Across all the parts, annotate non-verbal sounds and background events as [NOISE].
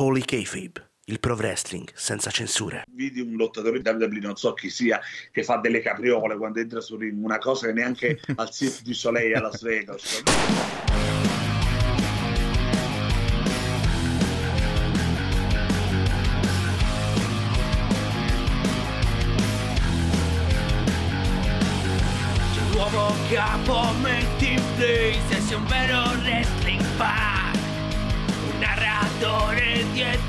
Holy Kayfabe, il pro wrestling senza censure. Vidi un lottatore di WWE, non so chi sia, che fa delle capriole quando entra su ring, una cosa che neanche [LAUGHS] al Cirque du Soleil a Las Vegas.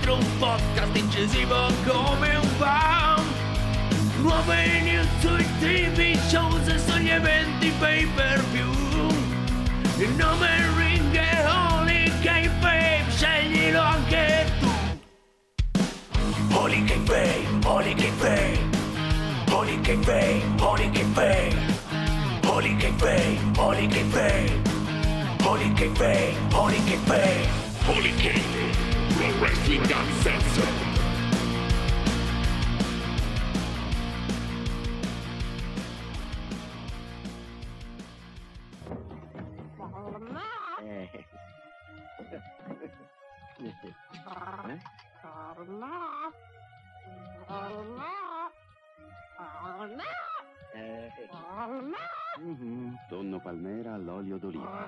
Dietro un podcast incisivo come un fan Nuove news sui tv shows e sugli eventi pay per view Il nome ring è Holy K-Babe, sceglilo anche tu. Holy K-Babe, Holy K-Babe Holy K-Babe, Holy K-Babe Holy K-Babe, Holy K-Babe Holy K-Babe, Holy K-Babe Holy K-Babe, Pro Wrestling Uncensored. Tonno palmera all'olio d'oliva.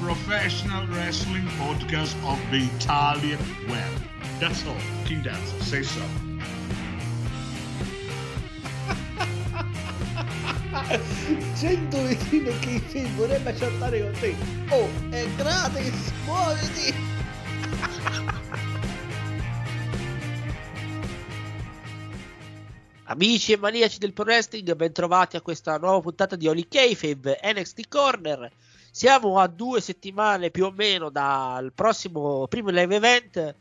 professional wrestling podcast of the Italian web. That's all. King Dance, say so. [LAUGHS] 100 vicino che si vorrebbe chattare con te. Oh, è gratis, muoviti! [LAUGHS] Amici e maniaci del pro wrestling, bentrovati a questa nuova puntata di Holy Kayfabe NXT Corner. Siamo a due settimane più o meno dal prossimo primo live event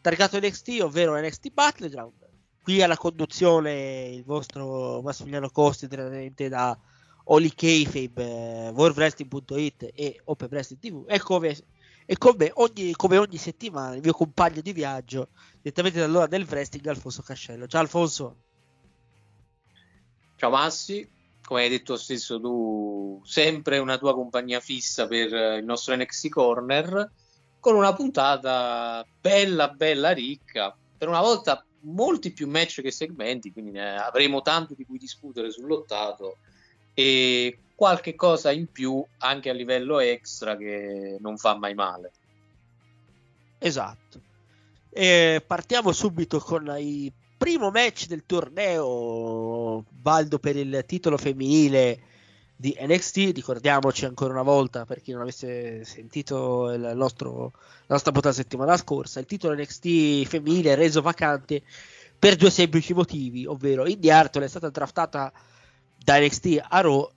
targato NXT, ovvero NXT Battleground. Qui alla conduzione il vostro Massimiliano Costi direttamente da Holy Kayfabe, eh, worldwrestling.it e Open Wrestling TV. E come, e come ogni, come ogni settimana il mio compagno di viaggio direttamente dall'ora del wrestling Alfonso Cascello. Ciao Alfonso. Ciao Massi, come hai detto stesso tu, sempre una tua compagnia fissa per il nostro NXT Corner, con una puntata bella, bella ricca, per una volta molti più match che segmenti, quindi avremo tanto di cui discutere sull'ottato e qualche cosa in più anche a livello extra che non fa mai male. Esatto. E partiamo subito con i primo match del torneo valdo per il titolo femminile di NXT. Ricordiamoci ancora una volta per chi non avesse sentito nostro, la nostra puntata settimana scorsa: il titolo NXT femminile reso vacante per due semplici motivi, ovvero Indy Hartwell è stata draftata da NXT a Raw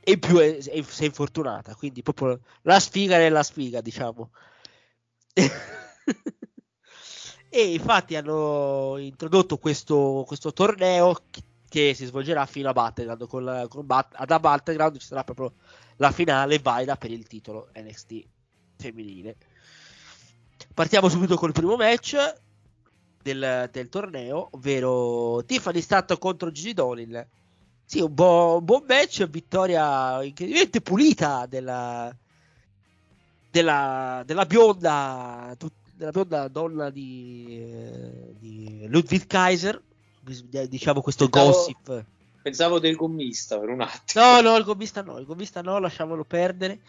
e più è, è, è infortunata, quindi proprio la sfiga nella sfiga, diciamo. [LAUGHS] e infatti hanno introdotto questo, questo torneo che, si svolgerà fino a Battleground. Con con Bat- ad Battleground ci sarà proprio la finale valida per il titolo NXT femminile. Partiamo subito con il primo match del, del torneo ovvero Tiffany Stratton contro Gigi Dolin. Sì un, bo- un buon match vittoria incredibilmente pulita della della, della bionda tut- della bionda donna di, eh, di Ludwig Kaiser, diciamo questo pensavo, gossip. Pensavo del gommista per un attimo. No, no, il gommista no, il gommista no, lasciamolo perdere.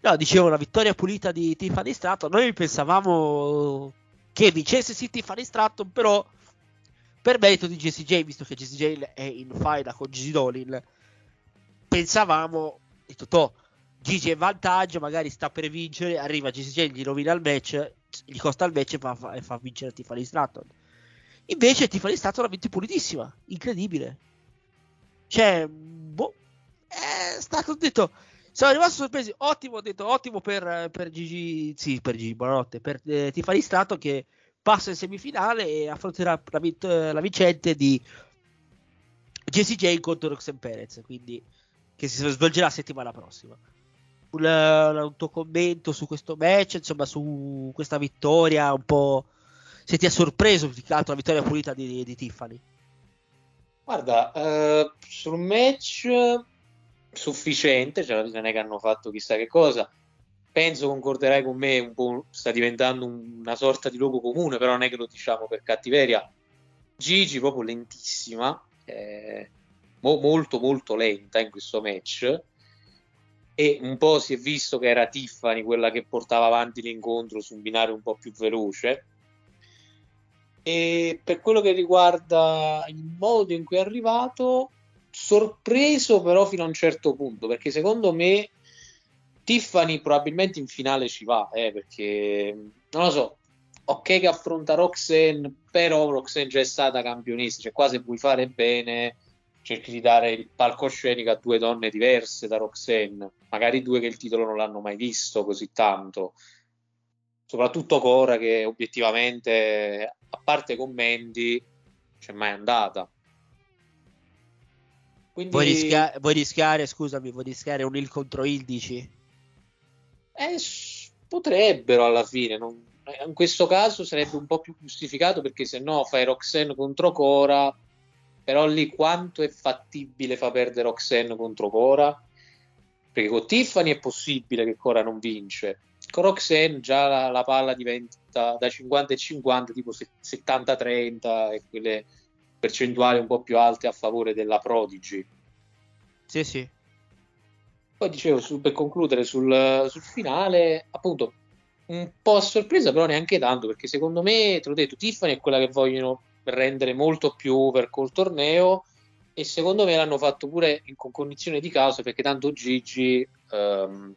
No, dicevo la vittoria pulita di Tiffany Stratton. Noi pensavamo che vincesse sì Tiffany Stratton, però per merito di Jesse J, visto che Jesse J è in faida con Gigi Dolin, pensavamo, detto, to, Gigi è in vantaggio, magari sta per vincere, arriva Jesse J, gli rovina il match, gli costa il match e fa, fa, fa vincere Tiffany Stratton. Invece Tiffany Stratton l'ha vinto pulitissima, incredibile. Cioè, boh, è stato detto siamo rimasti sorpresi. Ottimo, detto ottimo per, per Gigi. Sì, per Gigi, buonanotte. Per eh, Tiffany Stato che passa in semifinale e affronterà la, la vincente di Jessie J contro Roxanne Perez. Quindi che si svolgerà settimana prossima. Un, un tuo commento su questo match, insomma, su questa vittoria, un po'. Se ti ha sorpreso più che altro la vittoria pulita di, di Tiffany? Guarda, uh, sul match sufficiente, cioè non è che hanno fatto chissà che cosa. Penso concorderai con me, un po' sta diventando una sorta di luogo comune, però non è che lo diciamo per cattiveria. Gigi proprio lentissima, eh, mo- molto molto lenta in questo match e un po' si è visto che era Tiffany quella che portava avanti l'incontro su un binario un po' più veloce. E per quello che riguarda il modo in cui è arrivato, sorpreso però fino a un certo punto, perché secondo me Tiffany probabilmente in finale ci va, eh, perché non lo so, ok che affronta Roxanne, però Roxanne già è stata campionessa, cioè qua se vuoi fare bene cerchi di dare il palcoscenico a due donne diverse da Roxanne, magari due che il titolo non l'hanno mai visto così tanto. Soprattutto Cora che obiettivamente, a parte commenti, c'è mai andata. Quindi... Vuoi, rischia- vuoi, rischiare, scusami, vuoi rischiare un il contro il, dici? Eh, potrebbero alla fine, non... Eh, in questo caso sarebbe un po' più giustificato perché se no fai Roxanne contro Cora, però lì quanto è fattibile fa perdere Roxanne contro Cora? Perché con Tiffany è possibile che Cora non vince, con Roxanne già la, la palla diventa da 50 e 50 tipo 70-30 e quelle percentuali un po' più alte a favore della Prodigy. Sì, sì. Poi dicevo, su, per concludere sul, sul, finale, appunto, un po' a sorpresa, però neanche tanto, perché secondo me, te l'ho detto, Tiffany è quella che vogliono rendere molto più over col torneo e secondo me l'hanno fatto pure in con condizione di caso, perché tanto Gigi... Um,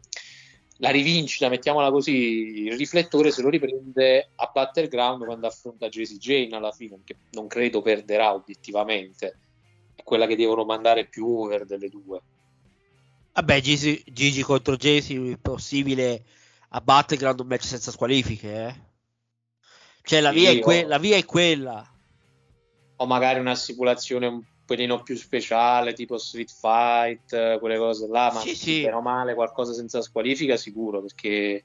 la rivincita, mettiamola così, il riflettore se lo riprende a Battleground quando affronta Jesse Jane alla fine, che non credo perderà obiettivamente, è quella che devono mandare più over delle due. Vabbè, Gigi, Gigi contro Jesse, possibile a Battleground un match senza squalifiche, eh? Cioè la, sì, via, è que- la via è quella. O magari un'assicurazione un pelino più speciale, tipo Street Fight, quelle cose là, ma sì, sì. meno male qualcosa senza squalifica sicuro, perché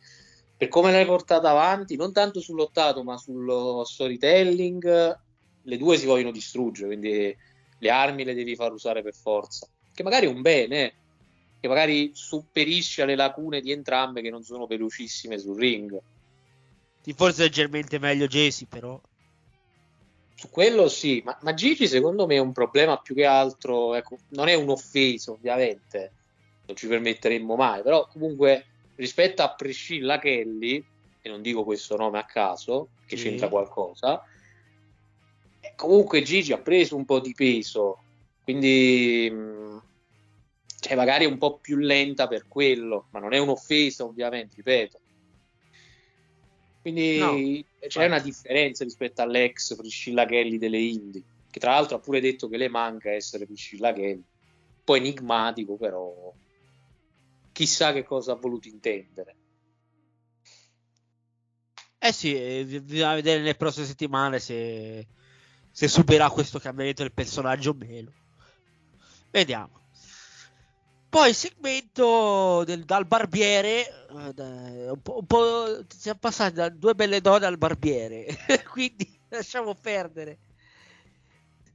per come l'hai portata avanti, non tanto sull'ottato, ma sullo storytelling, le due si vogliono distruggere, quindi le armi le devi far usare per forza, che magari è un bene, che magari superisce alle lacune di entrambe che non sono velocissime sul ring. Forse leggermente meglio Jesse, però su quello sì, ma, ma, Gigi secondo me è un problema più che altro, ecco, non è un offeso ovviamente, non ci permetteremmo mai, però comunque rispetto a Priscilla Kelly, e non dico questo nome a caso, che sì. c'entra qualcosa, eh, comunque Gigi ha preso un po' di peso, quindi mm, cioè magari è un po' più lenta per quello, ma non è un'offesa ovviamente, ripeto. Quindi no, c'è una differenza rispetto all'ex Priscilla Kelly delle Indie, che tra l'altro ha pure detto che le manca essere Priscilla Kelly. Un po' enigmatico, però chissà che cosa ha voluto intendere. Eh sì, eh, bisogna vedere nelle prossime settimane se, se subirà questo cambiamento del personaggio o meno. Vediamo. Poi il segmento del, dal barbiere, eh, un, po', un po', siamo passati da due belle donne al barbiere, [LAUGHS] quindi lasciamo perdere.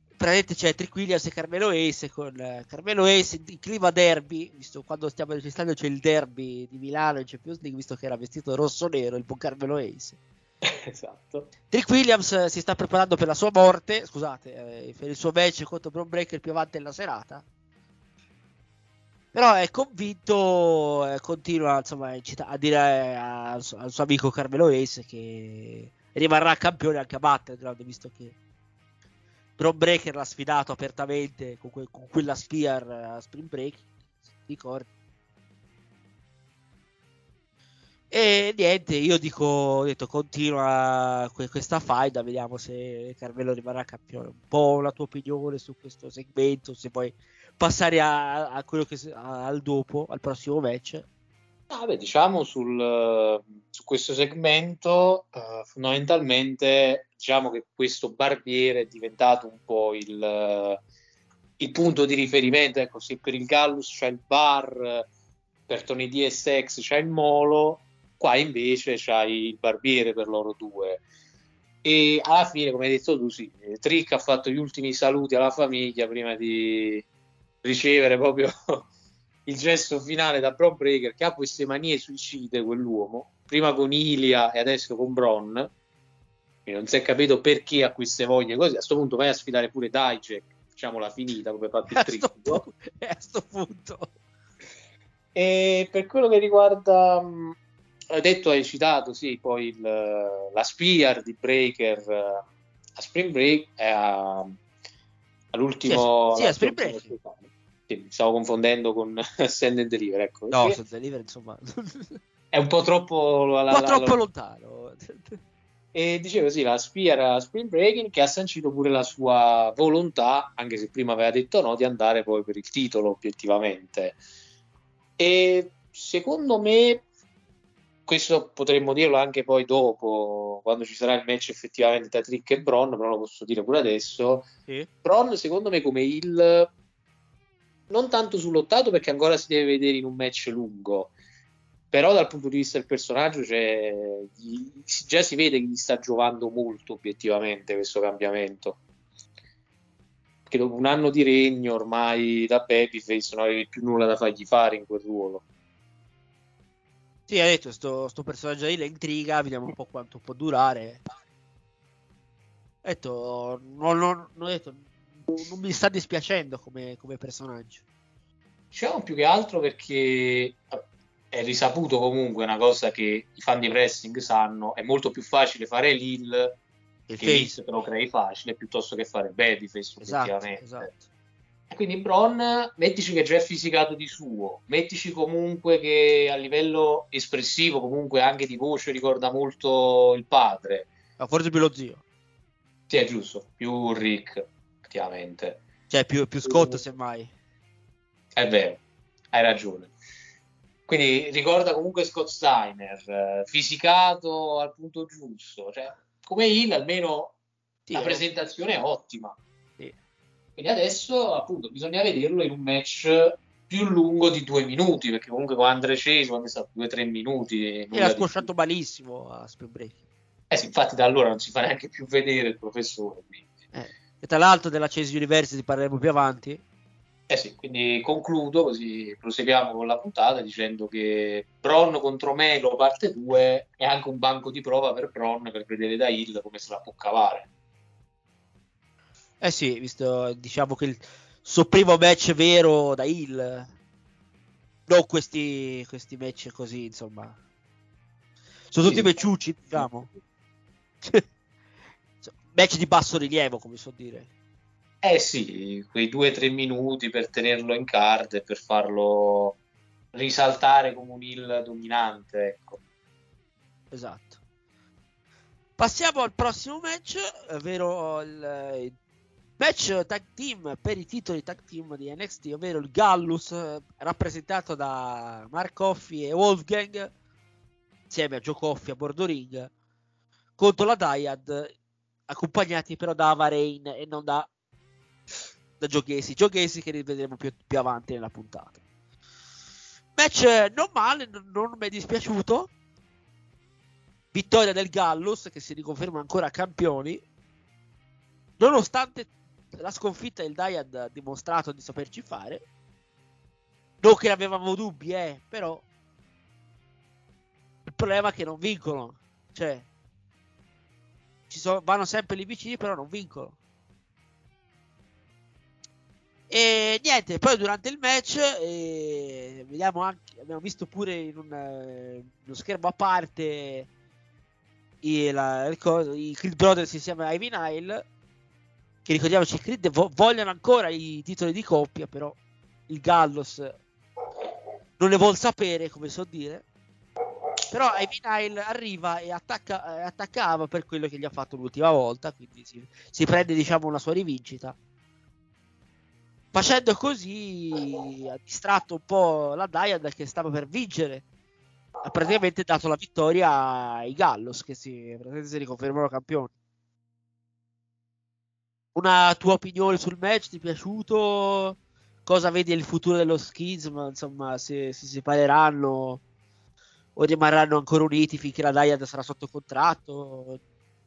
Praticamente c'è Trick Williams e Carmelo Ace con eh, Carmelo Ace in clima derby, visto quando stiamo registrando c'è il derby di Milano in Champions League, visto che era vestito rosso-nero il buon Carmelo Ace. [LAUGHS] esatto. Trick Williams eh, si sta preparando per la sua morte, scusate, eh, per il suo match contro Bron Breaker più avanti nella serata Però è convinto, eh, continua insomma, a dire al suo, al suo amico Carmelo Ace che rimarrà campione anche a Battleground, visto che Bron Breaker l'ha sfidato apertamente con, que- con quella Spear a Spring Break. Ricordi? E niente, io dico, ho detto, continua que- questa faida, vediamo se Carmelo rimarrà campione. Un po' la tua opinione su questo segmento, se vuoi passare a, a quello che al dopo, al prossimo match. Ah, diciamo sul, su questo segmento, eh, fondamentalmente, diciamo che questo barbiere è diventato un po' il, il punto di riferimento. Ecco, se per il Gallus c'è il bar, per Tony DSX c'è il Molo, qua invece c'hai il barbiere per loro due. E alla fine, come hai detto tu, sì, Trick ha fatto gli ultimi saluti alla famiglia prima di ricevere proprio [LAUGHS] il gesto finale da Bron Breaker che ha queste manie suicide quell'uomo prima con Ilia e adesso con Bron e non si è capito perché ha queste voglie così a questo punto vai a sfidare pure Dijak facciamola finita come fatto il trittico pu- a sto punto. e per quello che riguarda hai detto hai citato sì poi il, la Spear di Breaker eh, a Spring Break è a- all'ultimo Sì, a- sì, a Spring Break. Sì, mi stavo confondendo con [LAUGHS] Send and Deliver ecco No, Sì. sul delivery, insomma, un è un po' troppo la- la- po' la- troppo la- lontano. e dicevo sì, la Spear a Spring Breaking che ha sancito pure la sua volontà, anche se prima aveva detto no, di andare poi per il titolo obiettivamente. E secondo me, questo potremmo dirlo anche poi dopo, quando ci sarà il match effettivamente tra Trick e Bron, però lo posso dire pure adesso. Sì. Bron, secondo me, come il non tanto sull'ottato perché ancora si deve vedere in un match lungo, però dal punto di vista del personaggio cioè, gli- già si vede che gli sta giovando molto obiettivamente questo cambiamento. Perché dopo un anno di regno ormai da Babyface non avevi più nulla da fargli fare in quel ruolo. Sì, ha detto, sto, sto personaggio lì la intriga, vediamo un po' quanto può durare. Detto, non, non- non- ha detto, non mi sta dispiacendo come, come personaggio. Diciamo più che altro perché eh, è risaputo comunque una cosa che i fan di wrestling sanno, è molto più facile fare l'Hill Il che face. Te lo crei facile piuttosto che fare Babyface Esatto, esatto. Quindi Bron, mettici che già è fisicato di suo, mettici comunque che a livello espressivo, comunque anche di voce, ricorda molto il padre. Ma forse più lo zio. Sì, è giusto, più Rick, effettivamente. Cioè, più, più Scott, semmai. È vero, hai ragione. Quindi ricorda comunque Scott Steiner, eh, fisicato al punto giusto. Cioè, come Hill almeno Sì, la è- presentazione è ottima. Sì. Quindi adesso appunto bisogna vederlo in un match più lungo di due minuti, perché comunque con Andre quando è stato due o tre minuti. E l'ha squasciato malissimo a Spring Break. Eh sì, infatti da allora non si fa neanche più vedere il professore. quindi. E tra l'altro della Chase University parleremo più avanti. Eh sì, quindi concludo così proseguiamo con la puntata dicendo che Bron contro Melo parte 2 è anche un banco di prova per Bron per vedere da Hill come se la può cavare. Eh sì, visto diciamo che il suo primo match vero da Hill. Non questi, questi match così, insomma. Sono tutti Sì. matchucci, diciamo. [LAUGHS] match di basso rilievo, come so dire. Eh sì, quei due o tre minuti per tenerlo in card e per farlo risaltare come un Hill dominante, ecco. Esatto. Passiamo al prossimo match, ovvero il, il match tag team per i titoli tag team di NXT, ovvero il Gallus eh, rappresentato da Mark Coffey e Wolfgang insieme a Joe Coffey a bordo ring contro la Dyad accompagnati però da Avarain e non da, da. Joe Gacy che rivedremo più, più avanti nella puntata. Match eh, non male, non, non mi è dispiaciuto. Vittoria del Gallus che si riconferma ancora campioni. Nonostante la sconfitta del Dyad ha dimostrato di saperci fare. Non che avevamo dubbi, eh, però il problema è che non vincono. Cioè, sono, vanno sempre lì vicini, però non vincono. E niente, poi durante il match vediamo anche, abbiamo visto pure in un, eh, uno schermo a parte i, la, il i Creed Brothers insieme a Ivy Nile che ricordiamoci Creed vo- vogliono ancora i titoli di coppia però il Gallos non ne vuol sapere come so dire però Ivy Nile arriva e attacca, eh, attaccava per quello che gli ha fatto l'ultima volta quindi si, si prende diciamo una sua rivincita. Facendo così ha distratto un po' la Dyad che stava per vincere. Ha praticamente dato la vittoria ai Gallos che si, si riconfermano campioni. Una tua opinione sul match? Ti è piaciuto? Cosa vedi il futuro dello schisma insomma se, se si separeranno o rimarranno ancora uniti finché la Dyad sarà sotto contratto?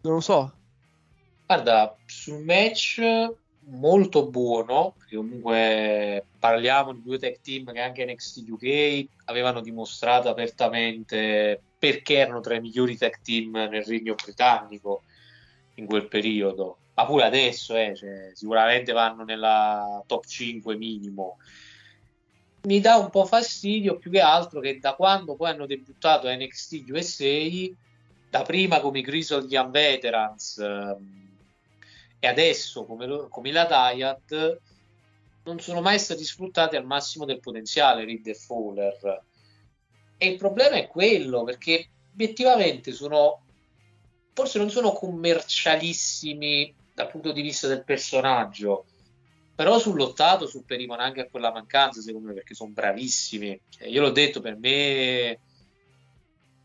Non lo so. Guarda sul match molto buono, perché comunque parliamo di due tech team che anche NXT UK avevano dimostrato apertamente perché erano tra i migliori tech team nel regno britannico in quel periodo, ma pure adesso eh, cioè, sicuramente vanno nella top 5 minimo. Mi dà un po' fastidio più che altro che da quando poi hanno debuttato NXT USA, da prima come i Grizzled Young Veterans, ehm, e adesso come, lo, come la Diet non sono mai stati sfruttati al massimo del potenziale Reed e Fowler. E il problema è quello perché obiettivamente sono forse non sono commercialissimi dal punto di vista del personaggio però sul lottato supperivano anche a quella mancanza secondo me perché sono bravissimi cioè, io l'ho detto per me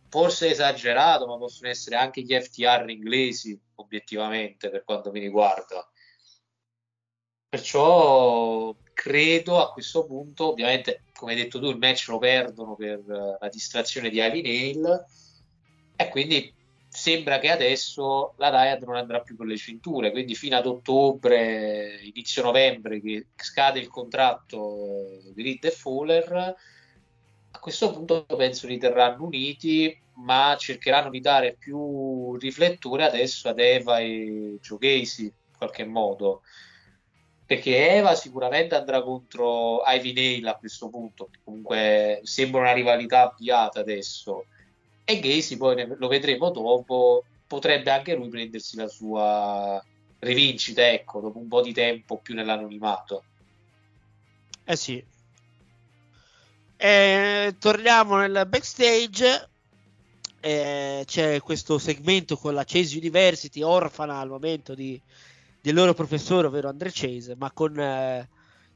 forse esagerato, ma possono essere anche gli FTR inglesi, obiettivamente, per quanto mi riguarda. Perciò credo a questo punto, ovviamente, come hai detto tu, il match lo perdono per la distrazione di Ivy Nail e quindi sembra che adesso la Riot non andrà più con le cinture, quindi fino ad ottobre, inizio novembre, che scade il contratto di Reed e Fowler, a questo punto penso li terranno uniti, ma cercheranno di dare più riflettore adesso ad Eva e Joe Casey in qualche modo. Perché Eva sicuramente andrà contro Ivy Nail a questo punto, comunque sembra una rivalità avviata adesso. E Casey poi lo vedremo dopo, potrebbe anche lui prendersi la sua rivincita, ecco, dopo un po' di tempo più nell'anonimato. Eh sì, e torniamo nel backstage. E c'è questo segmento con la Chase University, orfana al momento di, del loro professore, ovvero Andre Chase, ma con eh,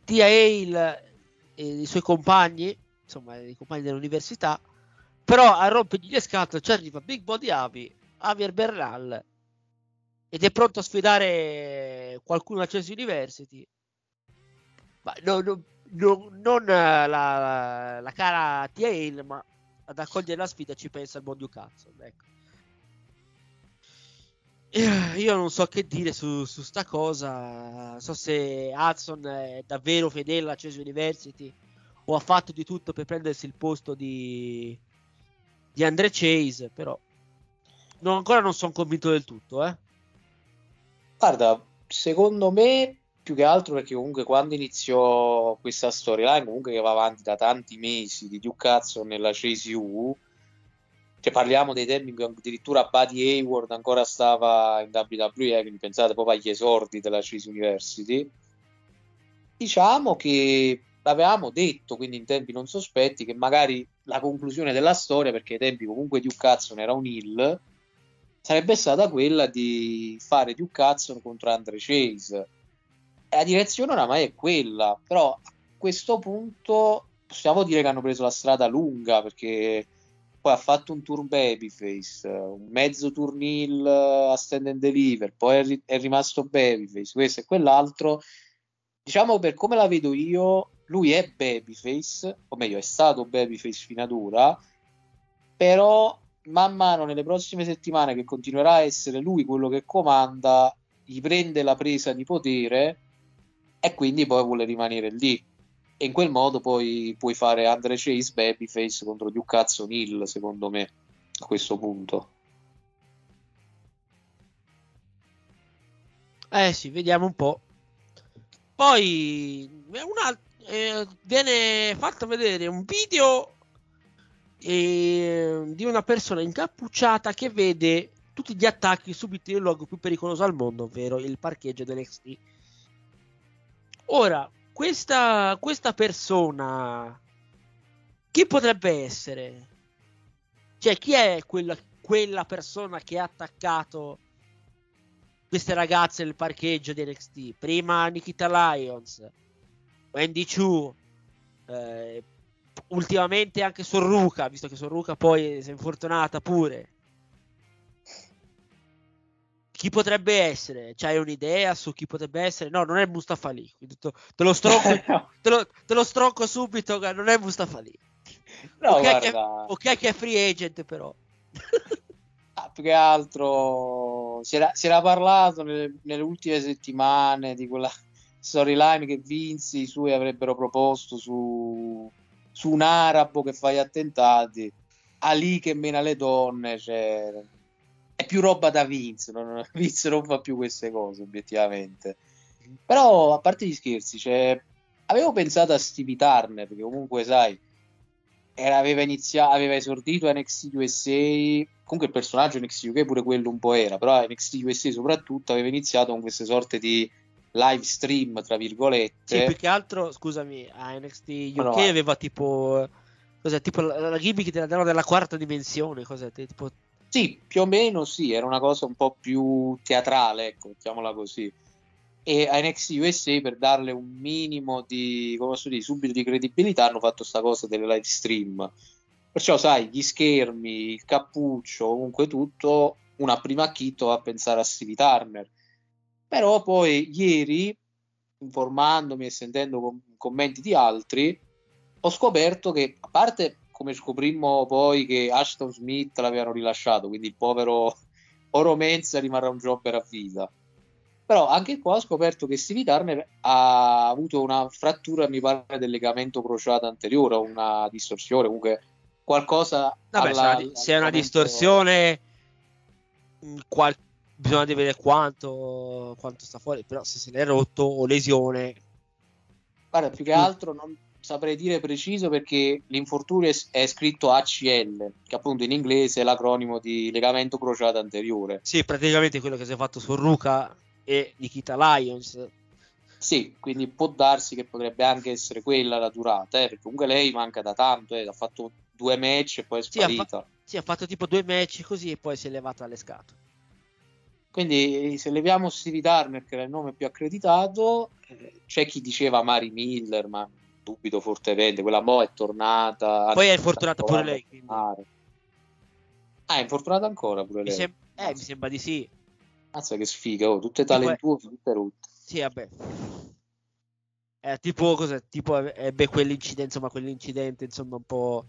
Tia Hale e i suoi compagni, insomma, i compagni dell'università. Però a rompergli le scatole ci arriva Big Body Avi, Javier Bernal, ed è pronto a sfidare qualcuno a Chase University. Ma no, no, no, non la, la, la cara Tia Hale, ma ad accogliere la sfida ci pensa il buon Newcastle. Ecco. Io non so che dire su, su sta cosa. Non so se Hudson è davvero fedele alla Chase University o ha fatto di tutto per prendersi il posto di, di Andre Chase. Però non, ancora non sono convinto del tutto. Eh. Guarda, secondo me più che altro perché comunque quando iniziò questa storyline comunque che va avanti da tanti mesi di Duke Hudson nella Chase U cioè parliamo dei tempi che addirittura Buddy Hayward ancora stava in WWE quindi pensate proprio agli esordi della Chase University diciamo che l'avevamo detto quindi in tempi non sospetti che magari la conclusione della storia perché ai tempi comunque Duke Hudson era un heel sarebbe stata quella di fare Duke Hudson contro Andre Chase la direzione oramai è quella, però a questo punto possiamo dire che hanno preso la strada lunga perché poi ha fatto un tour babyface, un mezzo turnil a stand and deliver, poi è rimasto babyface, questo e quell'altro. Diciamo per come la vedo io, lui è babyface, o meglio è stato babyface fino ad ora, però man mano nelle prossime settimane che continuerà a essere lui quello che comanda, gli prende la presa di potere e quindi poi vuole rimanere lì. E in quel modo poi puoi fare Andre Chase Babyface contro Duke Hudson Hill, secondo me, a questo punto. Eh sì, vediamo un po'. Poi una, eh, viene fatto vedere un video eh, di una persona incappucciata che vede tutti gli attacchi subiti nel luogo più pericoloso al mondo, ovvero il parcheggio dell'XT. Ora, questa, questa persona chi potrebbe essere? Cioè, chi è quella, quella persona che ha attaccato queste ragazze nel parcheggio di NXT? Prima Nikita Lyons, Wendy Chu, eh, ultimamente anche Sorruca, visto che Sorruca poi si è infortunata pure. Chi potrebbe essere? C'hai un'idea su chi potrebbe essere? No, non è Mustafa Ali. Te, te, lo stronco, [LAUGHS] te, lo, te lo stronco subito, non è Mustafa Ali. No, ok, che, ok che è free agent però. [LAUGHS] ah, più che altro si era, si era parlato nelle, nelle, ultime settimane di quella storyline che Vinci i suoi avrebbero proposto su, su un arabo che fa gli attentati. Ali che mena le donne, cioè, è più roba da Vince, non, [LAUGHS] Vince non fa più queste cose obiettivamente. Però a parte gli scherzi, cioè, avevo pensato a Stevie Turner, che comunque sai, era, aveva, iniziato, aveva esordito NXT USA, comunque il personaggio NXT UK pure quello un po' era, però NXT USA soprattutto aveva iniziato con queste sorte di live stream, tra virgolette. Sì, più che altro, scusami, a NXT UK no, aveva tipo... Cos'è, tipo la, la gimmick della, della quarta dimensione, cos'è, tipo... Sì, più o meno sì, era una cosa un po' più teatrale, ecco, mettiamola così. E a NXT USA per darle un minimo di, come posso dire, subito di credibilità hanno fatto sta cosa delle live stream. Perciò, sai, gli schermi, il cappuccio, comunque tutto, una prima chitto a pensare a Stevie Turner. Però poi ieri, informandomi e sentendo com- commenti di altri, ho scoperto che, a parte come scoprimmo poi che Ashton Smith l'avevano rilasciato, quindi il povero [LAUGHS] Oro Mensa rimarrà un jobber a vita. Però anche qua ho scoperto che Stevie Turner ha avuto una frattura, mi pare, del legamento crociato anteriore, una distorsione, comunque qualcosa. Vabbè, alla, se, se è una distorsione, qual- bisogna vedere quanto, quanto sta fuori. Però se se l'è rotto o lesione. Guarda, più che altro non saprei dire preciso perché l'infortunio è, è, scritto ACL, che appunto in inglese è l'acronimo di legamento crociato anteriore. Sì, praticamente quello che si è fatto su Ruka e Nikita Lions. Sì, quindi può darsi che potrebbe anche essere quella la durata, eh, perché comunque lei manca da tanto, eh, ha fatto due match e poi è sparita. Sì ha, fa- sì, ha fatto tipo due match così e poi si è levata alle scatole. Quindi se leviamo Stevie Turner, che era il nome più accreditato, eh, c'è chi diceva Mari Miller, ma dubito fortemente, quella Mo è tornata. Poi è infortunata pure lei. Quindi. Ah, è infortunata ancora pure mi lei. Sem- eh, mi sembra di sì. Mazza che sfiga, oh, tutte talentuose, tutte rotte. Sì, vabbè. Eh, tipo, cos'è? Tipo ebbe quell'incidente, insomma, quell'incidente, insomma, un po'...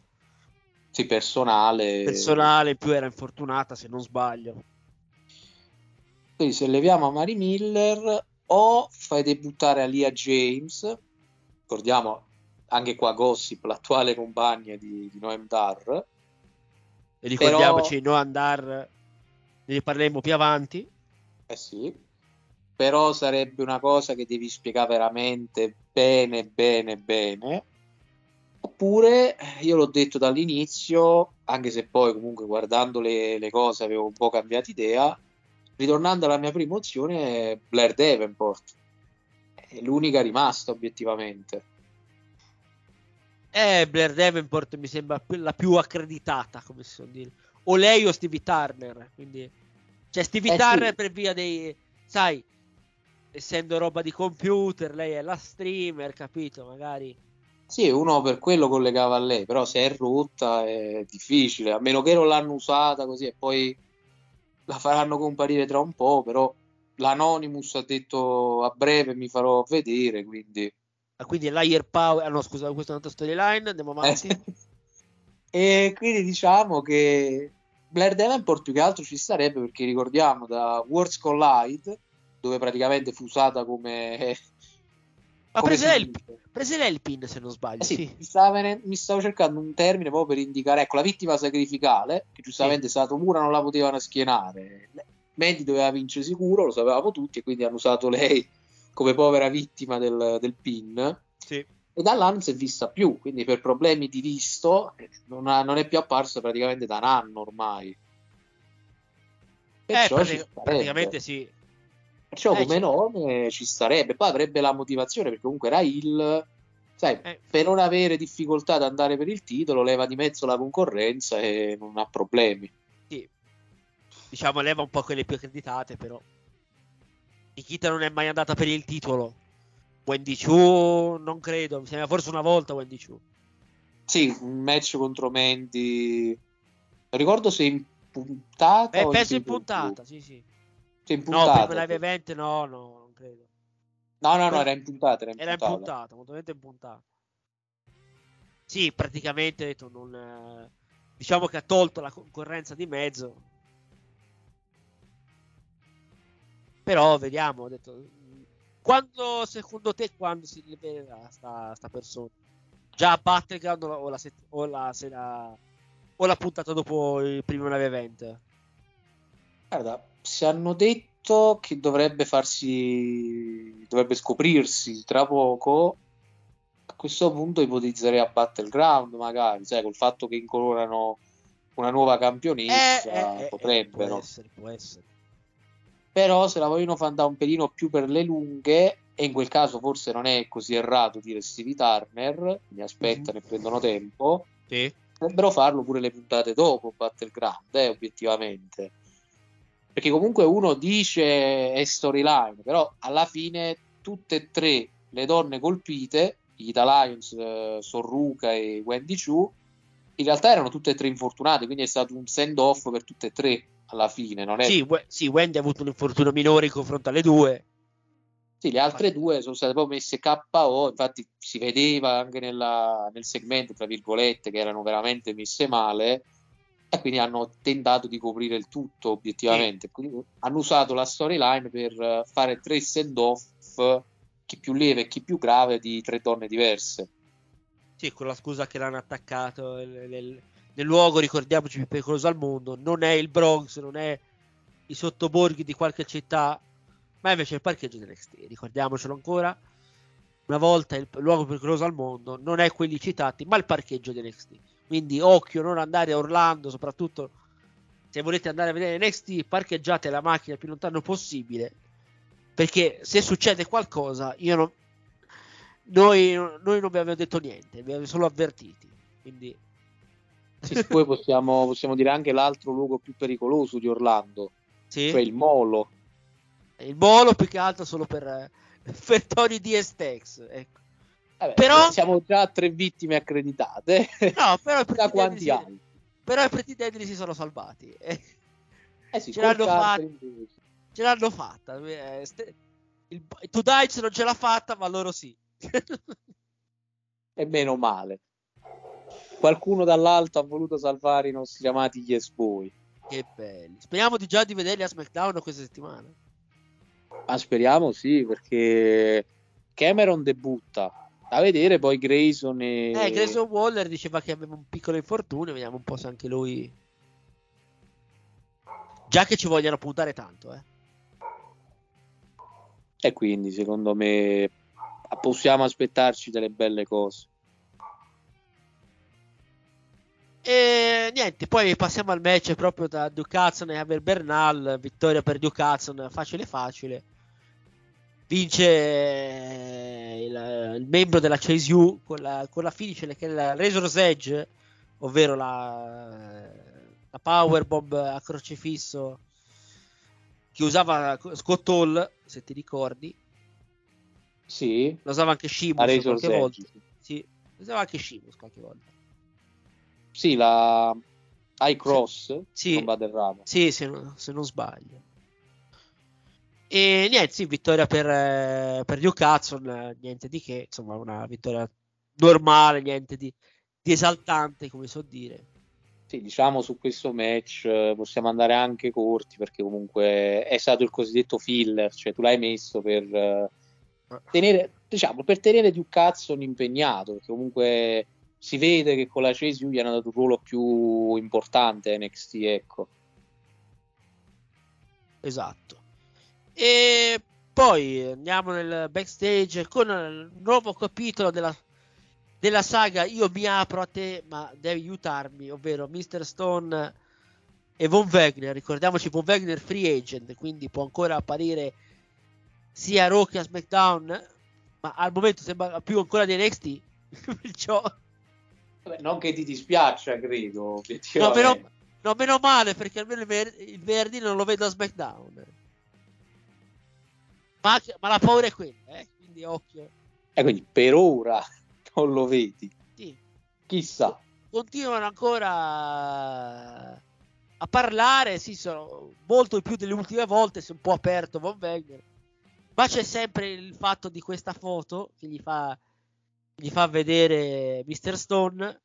Sì, personale. Personale, più era infortunata, se non sbaglio. Quindi se leviamo a Mari Miller o fai debuttare Alia James, ricordiamo anche qua Gossip, l'attuale compagna di, di Noam Dar. E ricordiamoci, Però... Noam Dar, ne parleremo più avanti. Eh sì, però sarebbe una cosa che devi spiegare veramente bene, bene, bene. Oppure, io l'ho detto dall'inizio, anche se poi comunque guardando le, le cose avevo un po' cambiato idea, ritornando alla mia prima opzione, Blair Davenport. È l'unica rimasta obiettivamente. Eh, Blair Davenport mi sembra la più accreditata, come si può dire. O lei o Stevie Turner, quindi... Cioè Stevie Eh, Turner sì. per via dei... Sai, essendo roba di computer, lei è la streamer, capito? Magari... Sì, uno per quello collegava a lei, però se è rotta è difficile, a meno che non l'hanno usata così e poi la faranno comparire tra un po', però l'Anonymous ha detto a breve mi farò vedere, quindi... Ah, quindi l'Air Power... Ah no, scusa, questa è un'altra storyline, andiamo avanti. [LAUGHS] e quindi diciamo che Blair Davenport più che altro ci starebbe perché ricordiamo da Worlds Collide, dove praticamente fu usata come... Ma prese il, prese lei il pin, se non sbaglio. Eh sì, sì. Mi, venen- mi stavo cercando un termine proprio per indicare, ecco, la vittima sacrificale, che giustamente Satomura non la potevano schienare. Mandy doveva vincere sicuro, lo sapevamo tutti, e quindi hanno usato lei come povera vittima del, del pin. Sì. E da là non si è vista più, quindi per problemi di visto eh, non, ha- non è più apparso praticamente da un anno ormai. Eh, Perciò prati- ci starebbe. praticamente sì. Perciò Eh, come nome ci starebbe. Poi avrebbe la motivazione perché comunque era il... Sai, Eh. per non avere difficoltà ad andare per il titolo, leva di mezzo la concorrenza e non ha problemi. Sì. Diciamo, leva un po' quelle più accreditate, però. Nikita non è mai andata per il titolo. Wendy Chu, non credo. Mi sembra forse una volta Wendy Chu. Sì, un match contro Mandy. Non ricordo se in puntata Eh, o penso in puntata, sì. Sì, in No, puntata. prima live event no, no, non credo. No, no, no, era in puntata. Era in Era in puntata. puntata, molto in puntata. Sì, praticamente detto, non, eh, diciamo che ha tolto la concorrenza di mezzo. Però vediamo, ho detto, quando secondo te quando si libererà sta, sta persona? Già a Battleground o la, o la, set- o la sera o la puntata dopo il primo live event? Guarda, ci hanno detto che dovrebbe farsi, dovrebbe scoprirsi tra poco. A questo punto ipotizzerei a Battleground, magari, sai, col fatto che incolorano una nuova campionessa, Eh, eh, eh, potrebbero. può essere, può essere. Però se la vogliono far andare un pelino più per le lunghe, e in quel caso forse non è così errato dire Stevie Turner, mi aspettano e prendono tempo, Sì. potrebbero farlo pure le puntate dopo Battleground, eh, obiettivamente. Perché comunque uno dice è storyline, però alla fine tutte e tre le donne colpite, gli Lions, eh, Sorruca e Wendy Chu, in realtà erano tutte e tre infortunate, quindi è stato un send off per tutte e tre alla fine, non è Sì, We- sì, Wendy ha avuto un infortunio minore in confronto alle due. Sì, le altre due sono state proprio messe KO, infatti si vedeva anche nella- nel segmento, tra virgolette, che erano veramente messe male e quindi hanno tentato di coprire il tutto obiettivamente. Quindi hanno usato la storyline per eh, fare tre send-off, chi più lieve e chi più grave, di tre donne diverse. Sì, con la scusa che l'hanno attaccato nel, nel- nel luogo, ricordiamoci, più pericoloso al mondo. Non è il Bronx, non è i sottoborghi di qualche città, ma invece il parcheggio dell'NXT. Ricordiamocelo ancora. Una volta il luogo più pericoloso al mondo non è quelli citati, ma il parcheggio dell'NXT. Quindi occhio, non andare a Orlando, soprattutto se volete andare a vedere NXT, parcheggiate la macchina il più lontano possibile. Perché se succede qualcosa, io non, noi, noi non vi abbiamo detto niente, vi abbiamo solo avvertiti. Quindi Sì, poi possiamo, possiamo dire anche l'altro luogo più pericoloso di Orlando, sì, cioè il Molo. il molo più che altro solo per, eh, per Tony di Estex. Ecco. Vabbè, Però- siamo già a tre vittime accreditate. No, però i [LAUGHS] da quanti anni? Però i Pretty Deadly si sono salvati. [LAUGHS] eh. Sì, Ce l'hanno fatta. Ce l'hanno fatta. eh, il, To Dice non ce l'ha fatta, ma loro sì. [LAUGHS] E meno male. Qualcuno dall'alto ha voluto salvare i nostri amati Yes Boy. che belli. Speriamo di già di vederli a SmackDown questa settimana. Ma speriamo sì, perché Cameron debutta. Da vedere poi Grayson e... Eh, Grayson Waller diceva che aveva un piccolo infortunio. Vediamo un po' se anche lui. Già che ci vogliono puntare tanto, eh. E quindi secondo me possiamo aspettarci delle belle cose. E niente, poi passiamo al match proprio da Duke Hudson e Abel Bernal. Vittoria per Duke Hudson, facile facile. Vince eh, il, il membro della Chase U con la, con la finish che è la Razor's Edge, ovvero la, la Powerbomb a crocefisso che usava Scott Hall, se ti ricordi. Sì, Lo usava anche Razor's qualche volta. Edge, sì. Sì, lo usava anche Sheamus qualche volta. Sì, la High Cross, Sì. non vado errato. Sì, se non, se non sbaglio. E niente, sì, vittoria per, eh, per Duke Hudson, niente di che, insomma, una vittoria normale, niente di, di esaltante, come so dire. Sì, diciamo su questo match eh, possiamo andare anche corti perché comunque è stato il cosiddetto filler, cioè tu l'hai messo per eh, tenere, diciamo, per tenere Duke Hudson impegnato, perché comunque si vede che con la Chase U gli hanno dato un ruolo più importante a NXT, ecco. Esatto. E Poi andiamo nel backstage con il nuovo capitolo della, della saga Io mi apro a te, ma devi aiutarmi, ovvero Mr. Stone e Von Wagner. Ricordiamoci, Von Wagner free agent, quindi può ancora apparire sia a Raw che a SmackDown, ma al momento sembra più ancora di NXT. [LAUGHS] Perciò... Non che ti dispiaccia, credo. No meno, no, meno male perché almeno il, ver- il venerdì non lo vedo a SmackDown. Ma, ma la paura è quella, eh? quindi occhio. E quindi per ora [LAUGHS] non lo vedi. Sì. Chissà. Continuano ancora a parlare, sì, sono molto più delle ultime volte, si è un po' aperto Von Wagner. Ma c'è sempre il fatto di questa foto che gli fa, gli fa vedere Mr. Stone.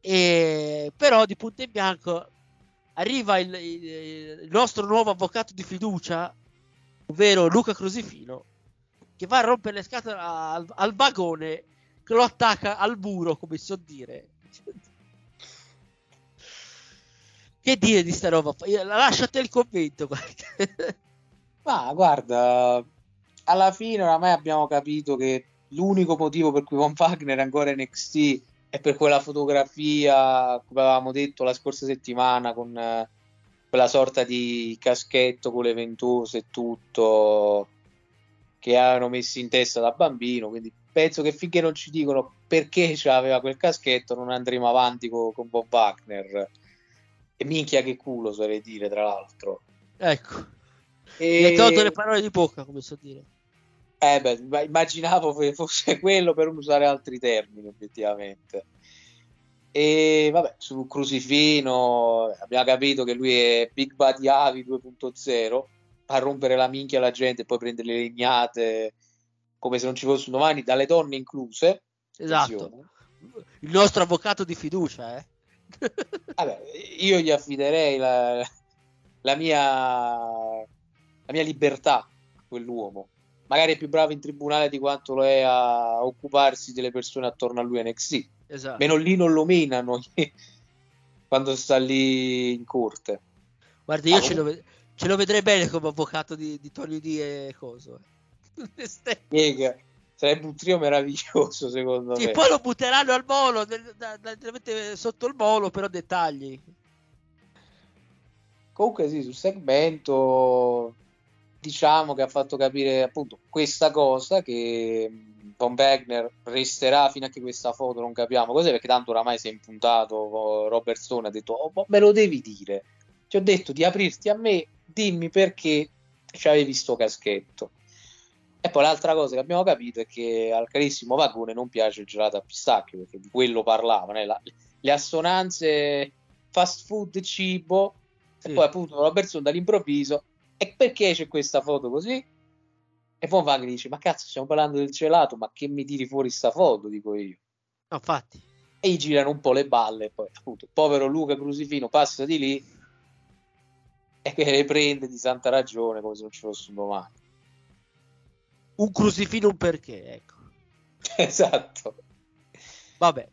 E però di punto in bianco arriva il, il- il nostro nuovo avvocato di fiducia, ovvero Luca Crusifino, che va a rompere le scatole al, al vagone che lo attacca al muro, come so dire. [LAUGHS] Che dire di sta roba? Lasciate il commento. [LAUGHS] Ma guarda, alla fine oramai abbiamo capito che l'unico motivo per cui Von Wagner è ancora in NXT è per quella fotografia, come avevamo detto la scorsa settimana, con eh, quella sorta di caschetto con le ventose e tutto che avevano messo in testa da bambino. Quindi penso che finché non ci dicono perché aveva quel caschetto, non andremo avanti co- con Von Wagner. E minchia che culo, sarei dire, tra l'altro. Ecco, E- mi hai tolto le parole di bocca, come so dire. Eh beh, ma- immaginavo fo- fosse [LAUGHS] quello per usare altri termini, obiettivamente. E vabbè, su Crucifino abbiamo capito che lui è Big Buddy Avi 2.0, a rompere la minchia alla gente e poi prendere le legnate come se non ci fossero domani, dalle donne incluse. Esatto. Il nostro avvocato di fiducia, eh. [LAUGHS] Vabbè, io gli affiderei la, la mia, la mia libertà a quell'uomo. Magari è più bravo in tribunale di quanto lo è a occuparsi delle persone attorno a lui NXT. Esatto. Meno lì non lo menano [LAUGHS] quando sta lì in corte. Guarda, io Ah, ce, lo, ve- ce lo vedrei bene come avvocato di, di Tony D e coso. eh. [LAUGHS] Miega, sarebbe un trio meraviglioso, secondo Sì, me. poi lo butteranno al molo, nel- da- da- direttamente sotto il molo, però dettagli. Comunque sì, sul segmento diciamo che ha fatto capire appunto questa cosa che mh, Von Wagner resterà fino a che questa foto non capiamo cos'è perché tanto oramai si è impuntato oh, Robertson ha detto oh, me lo devi dire. Ti ho detto di aprirti a me dimmi perché c'avevi sto caschetto. E poi l'altra cosa che abbiamo capito è che al carissimo vagone non piace il gelato a pistacchio perché di quello parlavano eh, la- le assonanze fast food cibo Sì. e poi appunto Robertson dall'improvviso e perché c'è questa foto così? E poi Wagner dice ma cazzo stiamo parlando del gelato ma che mi tiri fuori sta foto dico io No, infatti. e gli girano un po' le balle e poi appunto povero Luca Crusifino passa di lì e [LAUGHS] che le prende di santa ragione come se non ci fosse un domani Un crucifino, un perché, ecco. [LAUGHS] esatto Vabbè.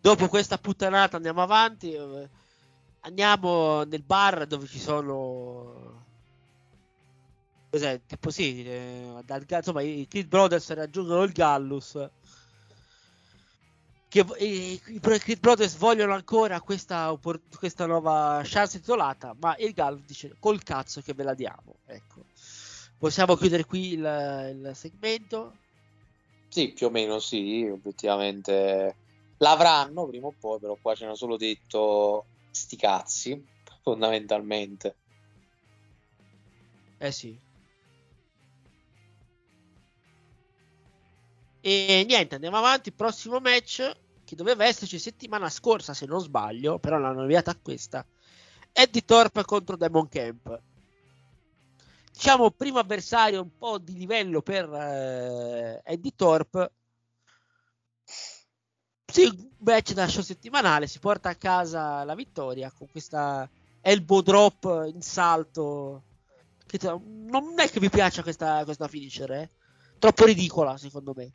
Dopo questa puttanata andiamo avanti. eh, Andiamo nel bar dove ci sono... Cos'è? Tipo sì, eh, dal- insomma i Kid Brothers raggiungono il Gallus. Che i, i Kid Brothers vogliono ancora questa, questa nuova chance titolata, ma il Gallus dice col cazzo che ve la diamo. Ecco. Possiamo chiudere qui il, il segmento. sì più o meno sì obiettivamente l'avranno prima o poi però qua ci hanno solo detto sti cazzi fondamentalmente Eh sì. E niente, andiamo avanti. Prossimo match che doveva esserci settimana scorsa, se non sbaglio, però l'hanno inviata a questa. Eddie Thorpe contro Demon Camp. Diciamo primo avversario un po' di livello per eh, Eddie Thorpe. Sì, match da show settimanale, si porta a casa la vittoria con questa elbow drop in salto. Che non è che mi piaccia questa, questa finisher, eh. Troppo ridicola, secondo me.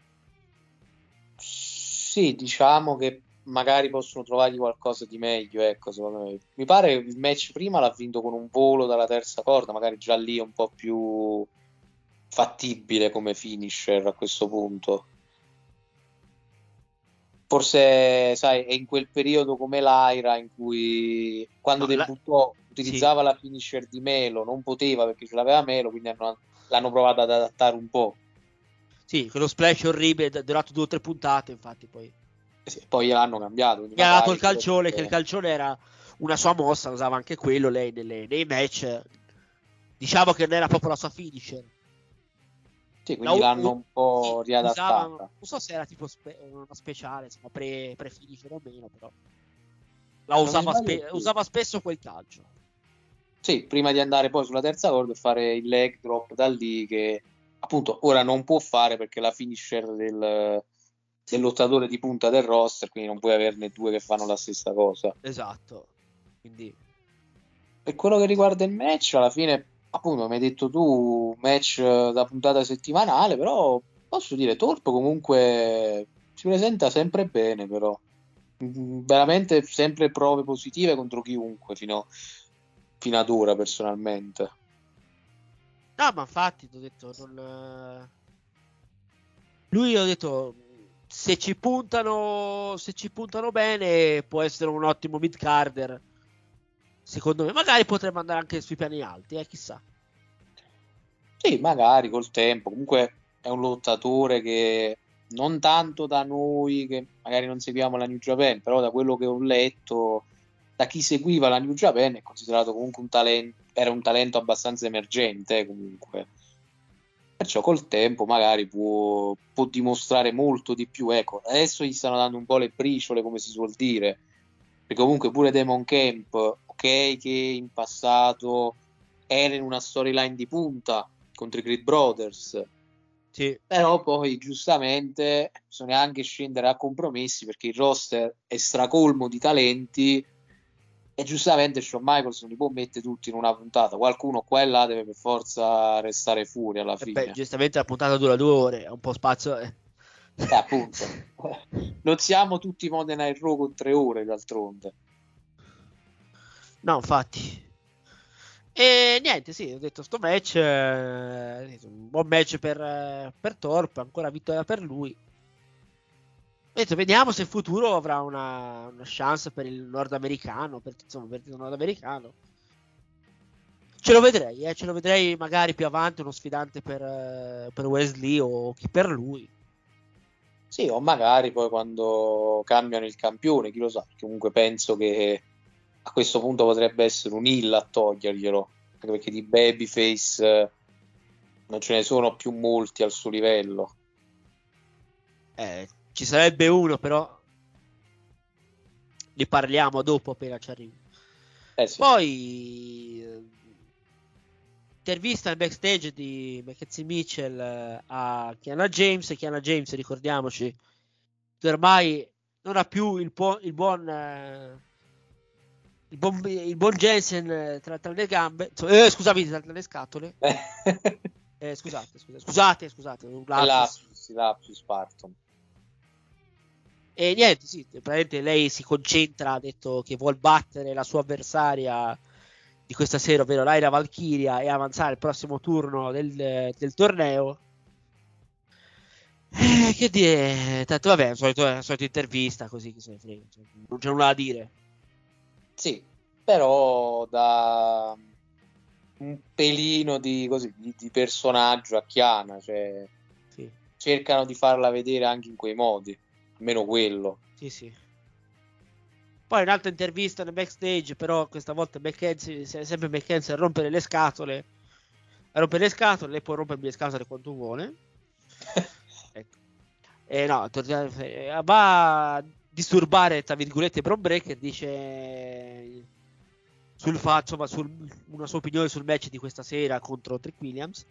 Sì, diciamo che magari possono trovargli qualcosa di meglio, ecco, secondo me. Mi pare che il match prima l'ha vinto con un volo dalla terza corda, magari già lì è un po' più fattibile come finisher a questo punto. Forse, sai, è in quel periodo come l'Aira in cui quando No, la- debuttò utilizzava la finisher di Melo, non poteva perché ce l'aveva Melo, quindi hanno- l'hanno provato ad adattare un po'. Sì, quello splash orribile, è durato due o tre puntate, infatti poi. Sì, poi gliel'hanno cambiato. Gli ha dato il calcione, potrebbe- che il calcione era una sua mossa, usava anche quello lei nelle- nei match. Diciamo che non era proprio la sua finisher. Sì, quindi La- l'hanno un po' Usava- riadattata. non so se era tipo spe- una speciale, insomma, pre, pre-finisher o meno, però. La usava, spe- sì. usava spesso quel calcio. Sì, prima di andare poi sulla terza corda e fare il leg drop da lì che appunto ora non può fare perché la finisher del, del lottatore di punta del roster, quindi non puoi averne due che fanno la stessa cosa. Esatto. Quindi Per quello che riguarda il match, alla fine, appunto, come hai detto tu, match eh, da puntata settimanale, però posso dire, Torp comunque si presenta sempre bene, però. Mm, Veramente sempre prove positive contro chiunque fino, fino ad ora, personalmente. No, ma infatti, ti ho detto, non... Lui, ho detto, se ci puntano, se ci puntano bene, può essere un ottimo mid-carder. Secondo me, magari potrebbe andare anche sui piani alti, eh, chissà. Sì, magari col tempo. Comunque è un lottatore che non tanto da noi che magari non seguiamo la New Japan, però da quello che ho letto, da chi seguiva la New Japan è considerato comunque un talento, era un talento abbastanza emergente comunque. Perciò col tempo magari può, può dimostrare molto di più. Ecco, adesso gli stanno dando un po' le briciole, come si suol dire. Perché comunque pure Demon Camp, ok, che in passato era in una storyline di punta contro i Creed Brothers. Sì. Però poi giustamente bisogna anche scendere a compromessi perché il roster è stracolmo di talenti e giustamente Shawn Michaels non li può mettere tutti in una puntata. Qualcuno qua e là deve per forza restare fuori alla Eh fine. Beh, giustamente la puntata dura due ore, ha un po' spazio. eh. Eh, appunto. [LAUGHS] non siamo tutti Modena e Raw con tre ore d'altronde. No, infatti. E niente, sì, ho detto sto match, eh, un buon match per, eh, per Torp, ancora vittoria per lui. Detto, vediamo se in futuro avrà una, una chance per il nordamericano, per, insomma, per il nordamericano. Ce lo vedrei, eh, ce lo vedrei magari più avanti, uno sfidante per, eh, per Wesley o chi per lui. Sì, o magari poi quando cambiano il campione, chi lo sa, comunque penso che a questo punto potrebbe essere un hill a toglierglielo, anche perché di babyface eh, non ce ne sono più molti al suo livello. Eh, ci sarebbe uno, però ne parliamo dopo appena ci arrivi. Eh sì. Poi eh, intervista al backstage di Mackenzie Mitchell eh, a Kiana James. Kiana James, ricordiamoci, che ormai non ha più il, po- il buon eh, il buon, il buon Jensen tra, tra le gambe, eh, scusami, tra, tra le scatole. [LAUGHS] Eh, scusate, scusate, scusate, scusate, un lapsus. lapsus, lapsus partum. E niente, sì, praticamente lei si concentra, ha detto che vuol battere la sua avversaria di questa sera, ovvero Laira Valkyria, e avanzare al prossimo turno del, del torneo. Eh, che dire, tanto vabbè, solito, la solita intervista, così che se ne frega, cioè, non c'è nulla da dire. Sì, però da un pelino di, così, di, di personaggio a Chiana, cioè Sì. cercano di farla vedere anche in quei modi, almeno quello. Sì, sì. Poi un'altra intervista nel backstage, però questa volta McKenzie, se- sempre McKenzie a rompere le scatole. A rompere le scatole, lei può rompermi le scatole quanto vuole. [LAUGHS] ecco. E no, torniamo- eh, va a disturbare, tra virgolette, Bron Breaker, dice sul fatto, insomma, sul, una sua opinione sul match di questa sera contro Trick Williams.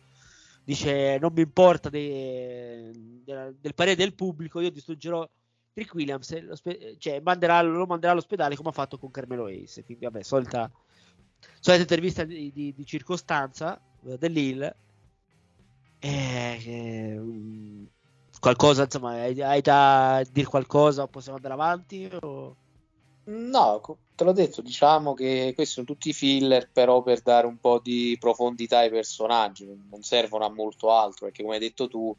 Dice: Non mi importa de- de- del parere del pubblico, io distruggerò Trick Williams, e lo spe- cioè, manderà- lo manderà all'ospedale come ha fatto con Carmelo Ace. Quindi, vabbè, solita, solita intervista di, di- di circostanza eh, dell'Hill. Eh, che, mm, Qualcosa, insomma, hai, da dire qualcosa? Possiamo andare avanti? O... No, te l'ho detto, diciamo che questi sono tutti filler, però per dare un po' di profondità ai personaggi, non servono a molto altro, perché come hai detto tu,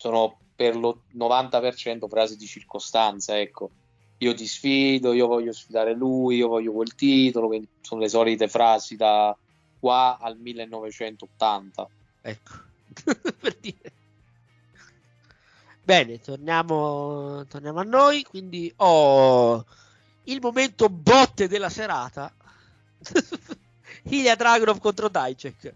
sono per lo 90% frasi di circostanza, ecco. Io ti sfido, io voglio sfidare lui, io voglio quel titolo, quindi sono le solite frasi da qua al 1980. Ecco, [LAUGHS] per dire. Bene, torniamo, torniamo a noi. Quindi ho il momento botte della serata. [LAUGHS] Ilya Dragunov contro Dijak.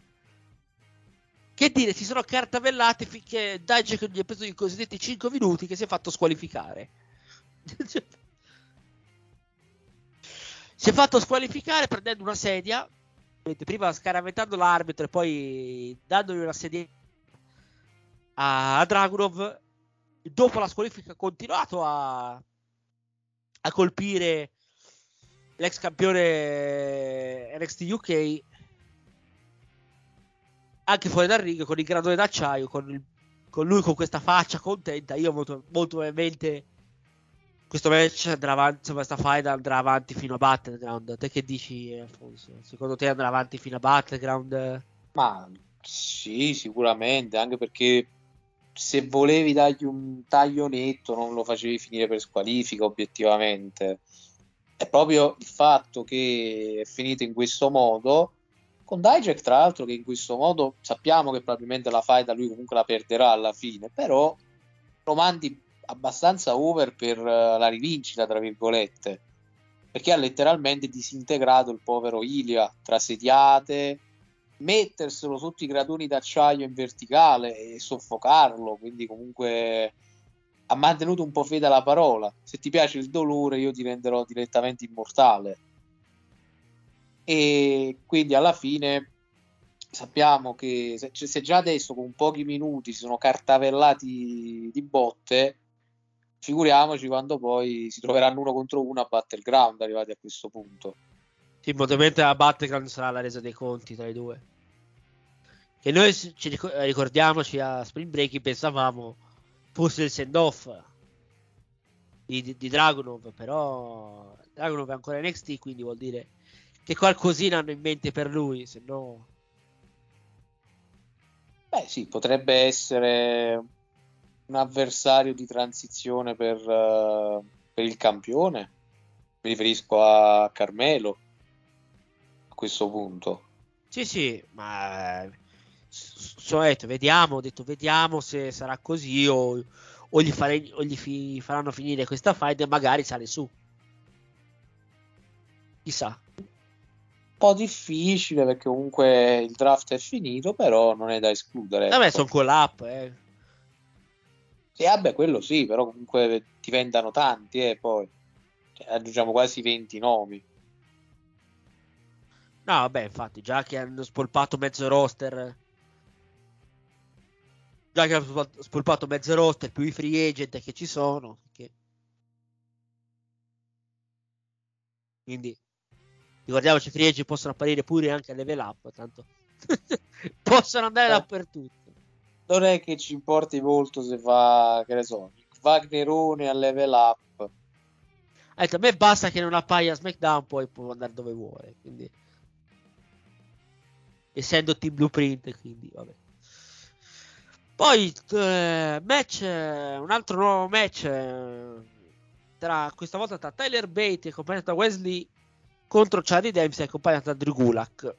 Che dire, si sono cartavellati finché Dijak non gli ha preso i cosiddetti 5 minuti che si è fatto squalificare. si è fatto squalificare prendendo una sedia, prima scaraventando l'arbitro e poi dandogli una sedia a Dragunov. Dopo la squalifica ha continuato a, a colpire l'ex campione NXT UK anche fuori dal ring con il gradone d'acciaio con, il- con lui con questa faccia contenta io molto, molto probabilmente questo match andrà avanti insomma questa fight andrà avanti fino a Battleground. Te che dici Alfonso? Secondo te andrà avanti fino a Battleground? Ma sì, sicuramente, anche perché se volevi dargli un taglio netto non lo facevi finire per squalifica, obiettivamente. È proprio il fatto che è finito in questo modo, con Dijak tra l'altro che in questo modo sappiamo che probabilmente la fight lui comunque la perderà alla fine, però lo mandi abbastanza over per eh, la rivincita, tra virgolette, perché ha letteralmente disintegrato il povero Ilia tra sediate, metterselo sotto i gradoni d'acciaio in verticale e soffocarlo, quindi comunque ha mantenuto un po' fede alla parola. Se ti piace il dolore, io ti renderò direttamente immortale. E quindi alla fine sappiamo che se, se già adesso con pochi minuti si sono cartavellati di botte, figuriamoci quando poi si troveranno uno contro uno a Battleground arrivati a questo punto. Sì, probabilmente la Battleground sarà la resa dei conti tra i due. Che noi ci ricor- ricordiamoci a Spring Break pensavamo fosse il send off di, di, Dragunov, però Dragunov è ancora NXT, quindi vuol dire che qualcosina hanno in mente per lui, se no... Beh, sì, potrebbe essere un avversario di transizione per, eh, per il campione. Mi riferisco a Carmelo a questo punto. Sì, sì, ma s- s- ho detto, vediamo, ho detto, vediamo se sarà così o, o gli, fare- o gli fi- faranno finire questa fight e magari sale su. Chissà. Un po' difficile perché comunque il draft è finito, però non è da escludere. Vabbè, ecco. sono call up, eh. Sì, vabbè, quello sì, però comunque diventano tanti, eh, poi Cioè, aggiungiamo quasi 20 nomi. No, vabbè, infatti, già che hanno spolpato mezzo roster. Già che hanno spolpato- spolpato mezzo roster più i free agent che ci sono. che- Quindi, ricordiamoci, i free agent possono apparire pure anche a level up. Tanto [LAUGHS] possono andare Eh. dappertutto. Non è che ci importi molto se fa, che ne so, Wagnerone a level up. Detto, a me basta che non appaia a SmackDown, poi può andare dove vuole. Quindi, essendo team blueprint, quindi vabbè. Poi eh, match, un altro nuovo match eh, tra questa volta tra Tyler Bate accompagnato da Wesley contro Charlie Dempsey accompagnato da Drew Gulak.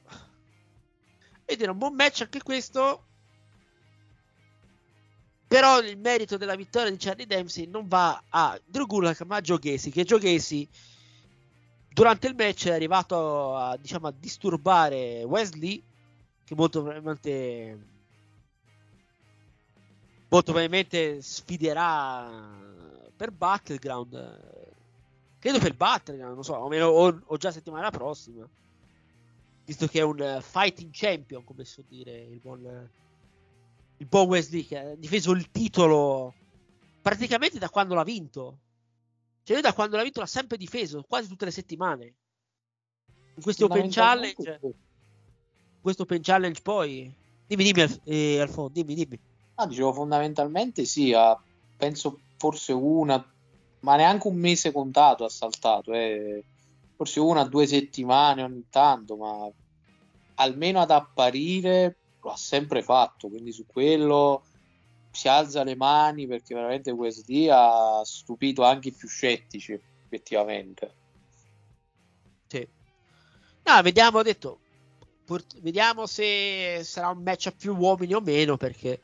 Ed era un buon match anche questo. Però il merito della vittoria di Charlie Dempsey non va a Drew Gulak ma a Joe che Joe durante il match è arrivato a, diciamo, a disturbare Wesley, che molto probabilmente, molto probabilmente sfiderà per Battleground. Credo per Battleground, non so, o, meno, o, o già settimana prossima. Visto che è un eh, fighting champion, come so dire, il buon, il buon Wesley che ha difeso il titolo praticamente da quando l'ha vinto. Cioè, lui da quando l'ha vinto l'ha sempre difeso, quasi tutte le settimane. In questo Open Challenge, in questo Open Challenge poi. Dimmi, dimmi, eh, Alfon, dimmi, dimmi. Ah, dicevo fondamentalmente sì, ha penso forse una, ma neanche un mese contato ha saltato, eh. forse una o due settimane ogni tanto, ma almeno ad apparire lo ha sempre fatto, quindi su quello si alza le mani perché veramente USD ha stupito anche i più scettici, effettivamente. Sì. No, vediamo, ho detto, pur- vediamo se sarà un match a più uomini o meno, perché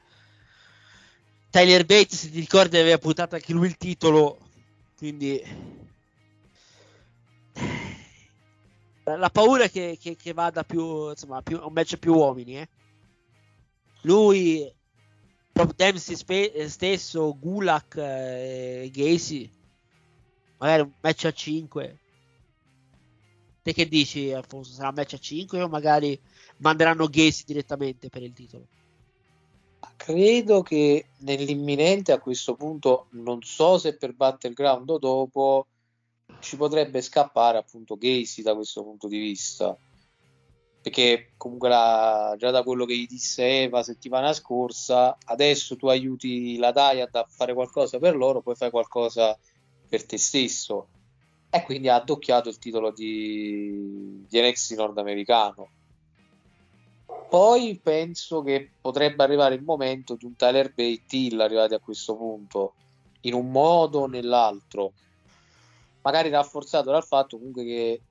Tyler Bates, se ti ricordi, aveva puntato anche lui il titolo, quindi la paura è che, che, che vada più, insomma, più, un match più uomini, eh. Lui, proprio Dempsey spe- stesso, Gulak e Gacy, magari un match a 5. Te che dici, Alfonso? Sarà un match a 5 o magari manderanno Gacy direttamente per il titolo? Credo che nell'imminente a questo punto, non so se per Battleground o dopo, ci potrebbe scappare appunto Gacy da questo punto di vista. Perché comunque la, già da quello che gli disse Eva settimana scorsa, adesso tu aiuti la Diad a fare qualcosa per loro, poi fai qualcosa per te stesso. E quindi ha addocchiato il titolo di, di NXT nordamericano. Poi penso che potrebbe arrivare il momento di un Tyler Bate Hill arrivati a questo punto, in un modo o nell'altro. Magari rafforzato dal fatto comunque che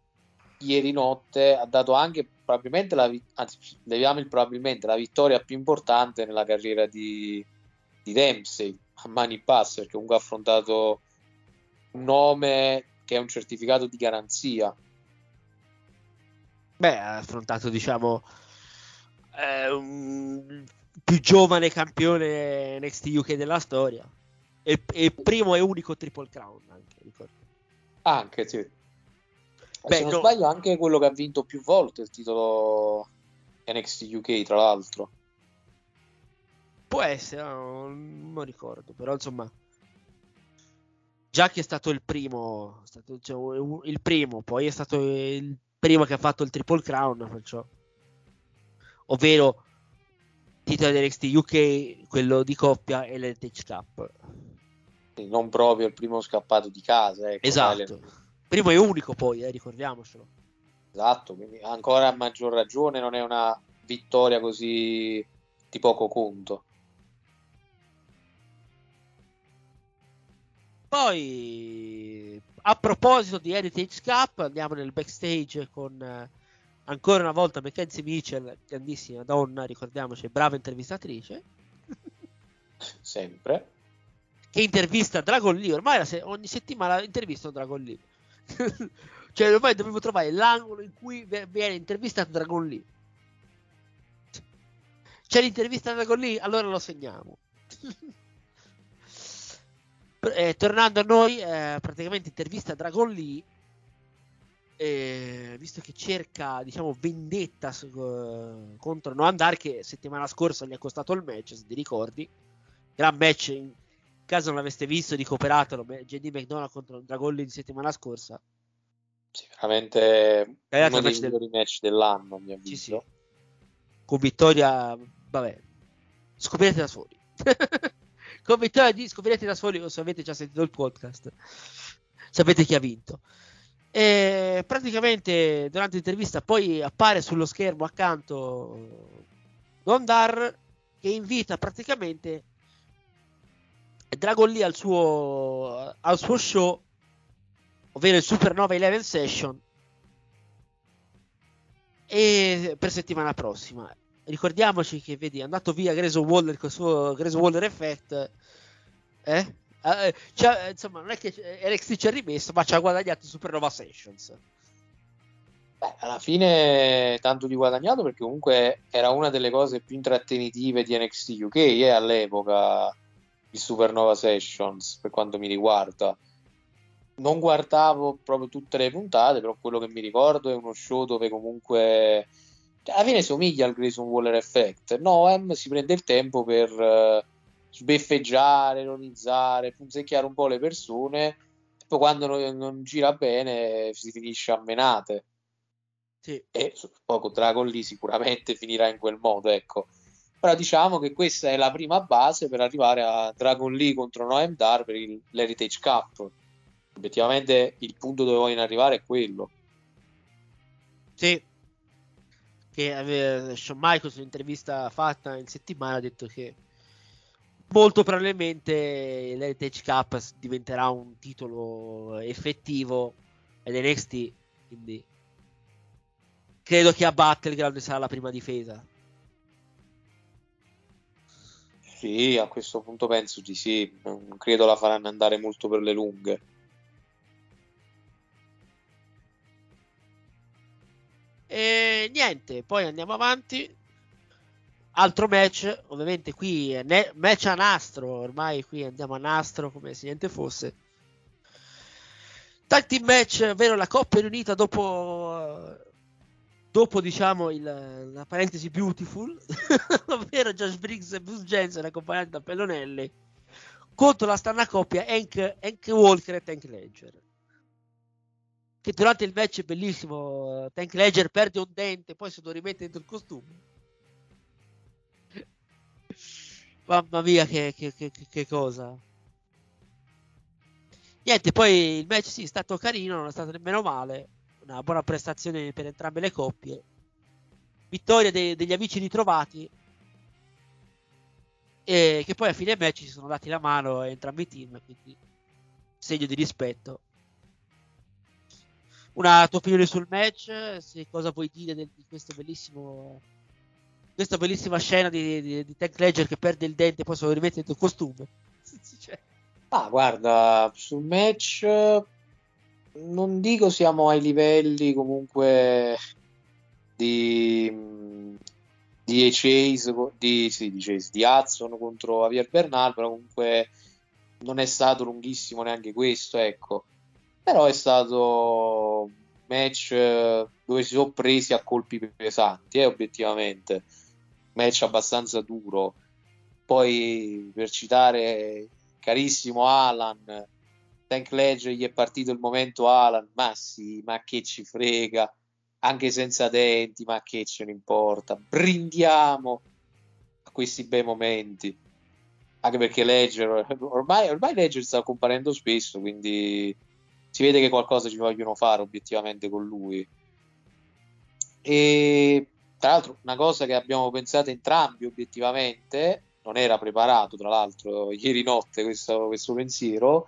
ieri notte ha dato anche probabilmente la, anzi, leviamo il probabilmente la vittoria più importante nella carriera di, di Dempsey a mani basse perché comunque ha affrontato un nome che è un certificato di garanzia Beh, ha affrontato, diciamo, eh, un più giovane campione NXT UK della storia. E, e primo e unico Triple Crown, anche, ricordo. anche sì Beh, se non no. sbaglio anche quello che ha vinto più volte il titolo NXT UK tra l'altro Può essere, no, non ricordo, però insomma... Già che è stato il primo, è stato, cioè, il primo, poi è stato il primo che ha fatto il Triple Crown, perciò. Ovvero titolo di NXT UK, quello di coppia e l'Heritage Cup. Non proprio il primo scappato di casa ecco, Esatto. Tyler. Primo e unico poi, eh, ricordiamocelo. esatto quindi ancora a maggior ragione non è una vittoria così di poco conto Poi, a proposito di Heritage Cup, andiamo nel backstage con eh, ancora una volta Mackenzie Mitchell, grandissima donna, ricordiamoci, brava intervistatrice, sempre che intervista Dragon Lee. Ormai se- ogni settimana intervista Dragon Lee. [LAUGHS] cioè, ormai dovevo trovare l'angolo in cui viene intervistato Dragon Lee. C'è l'intervista Dragon Lee? Allora lo segniamo. [LAUGHS] Eh, tornando a noi, eh, praticamente intervista Dragon Lee, eh, visto che cerca, diciamo, vendetta su- eh, contro Noam Dar, che settimana scorsa gli ha costato il match, se ti ricordi. Gran match, in caso non l'aveste visto, ricoperatelo, me- JD McDonald contro Dragon Lee di settimana scorsa. sicuramente Ragazzi, uno il dei match del- migliori match dell'anno a mio Sì, avviso sì. Con vittoria, vabbè, scoprirete da soli. [LAUGHS] Con vittoria di scoprirete da soli se avete già sentito il podcast. Sapete chi ha vinto. E praticamente durante l'intervista poi appare sullo schermo accanto Gondar che invita praticamente Dragon Lee al suo, al suo show, ovvero il Supernova 11 Session, e per settimana prossima. Ricordiamoci che vedi, è andato via Grayson Waller con il suo Grayson Waller Effect. Eh? Eh, cioè, insomma, non è che NXT ci ha rimesso, ma ci ha guadagnato Supernova Sessions. Beh, alla fine tanto di guadagnato perché comunque era una delle cose più intrattenitive di NXT UK eh, all'epoca il Supernova Sessions per quanto mi riguarda non guardavo proprio tutte le puntate però quello che mi ricordo è uno show dove comunque cioè, alla fine somiglia al Grayson Waller Effect Noam si prende il tempo per eh, sbeffeggiare, ironizzare punzecchiare un po' le persone poi quando non, non gira bene si finisce a menate Sì. e poco Dragon Lee sicuramente finirà in quel modo, ecco. Però diciamo che questa è la prima base per arrivare a Dragon Lee contro Noam Dar per il, l'Heritage Cup. Obiettivamente il punto dove vogliono arrivare è quello. Sì. Che aveva Shawn Michaels in un'intervista fatta in settimana ha detto che molto probabilmente l'Heritage Cup diventerà un titolo effettivo ed NXT quindi credo che a Battleground sarà la prima difesa Sì, a questo punto penso di sì. Non credo la faranno andare molto per le lunghe. E niente, poi andiamo avanti. Altro match, ovviamente qui ne- match a nastro, ormai qui andiamo a nastro come se niente fosse. Tag team match, ovvero la coppia riunita dopo, dopo diciamo il, la parentesi beautiful, [LAUGHS] ovvero Josh Briggs e Bruce Jensen accompagnati da Pellonelli contro la strana coppia Hank, Hank Walker e Tank Ledger che durante il match è bellissimo. Tank Ledger perde un dente, poi se lo rimette dentro il costume. Mamma mia, che, che, che, che, cosa. Niente, poi il match sì, è stato carino, non è stato nemmeno male. Una buona prestazione per entrambe le coppie. Vittoria de- degli amici ritrovati. E che poi a fine match si sono dati la mano a entrambi i team, quindi segno di rispetto. Una tua opinione sul match? Se cosa puoi dire di questo bellissimo questa bellissima scena di, di, di Tank Ledger che perde il dente e poi se lo rimette dentro il costume. [LAUGHS] cioè. Ah, guarda, sul match non dico siamo ai livelli comunque di di Chase, di, sì, di, Chase, di Hudson contro Javier Bernal, però comunque non è stato lunghissimo neanche questo, ecco. Però è stato un match dove si sono presi a colpi pesanti, eh, obiettivamente. Match abbastanza duro. Poi per citare carissimo Alan, Tank Ledger gli è partito il momento Alan, ma sì, ma che ci frega, anche senza denti, ma che ce ne importa, brindiamo a questi bei momenti. Anche perché Ledger, ormai, ormai Ledger sta comparendo spesso, quindi si vede che qualcosa ci vogliono fare obiettivamente con lui. E tra l'altro, una cosa che abbiamo pensato entrambi obiettivamente, non era preparato tra l'altro [LAUGHS] ieri notte questo, questo pensiero,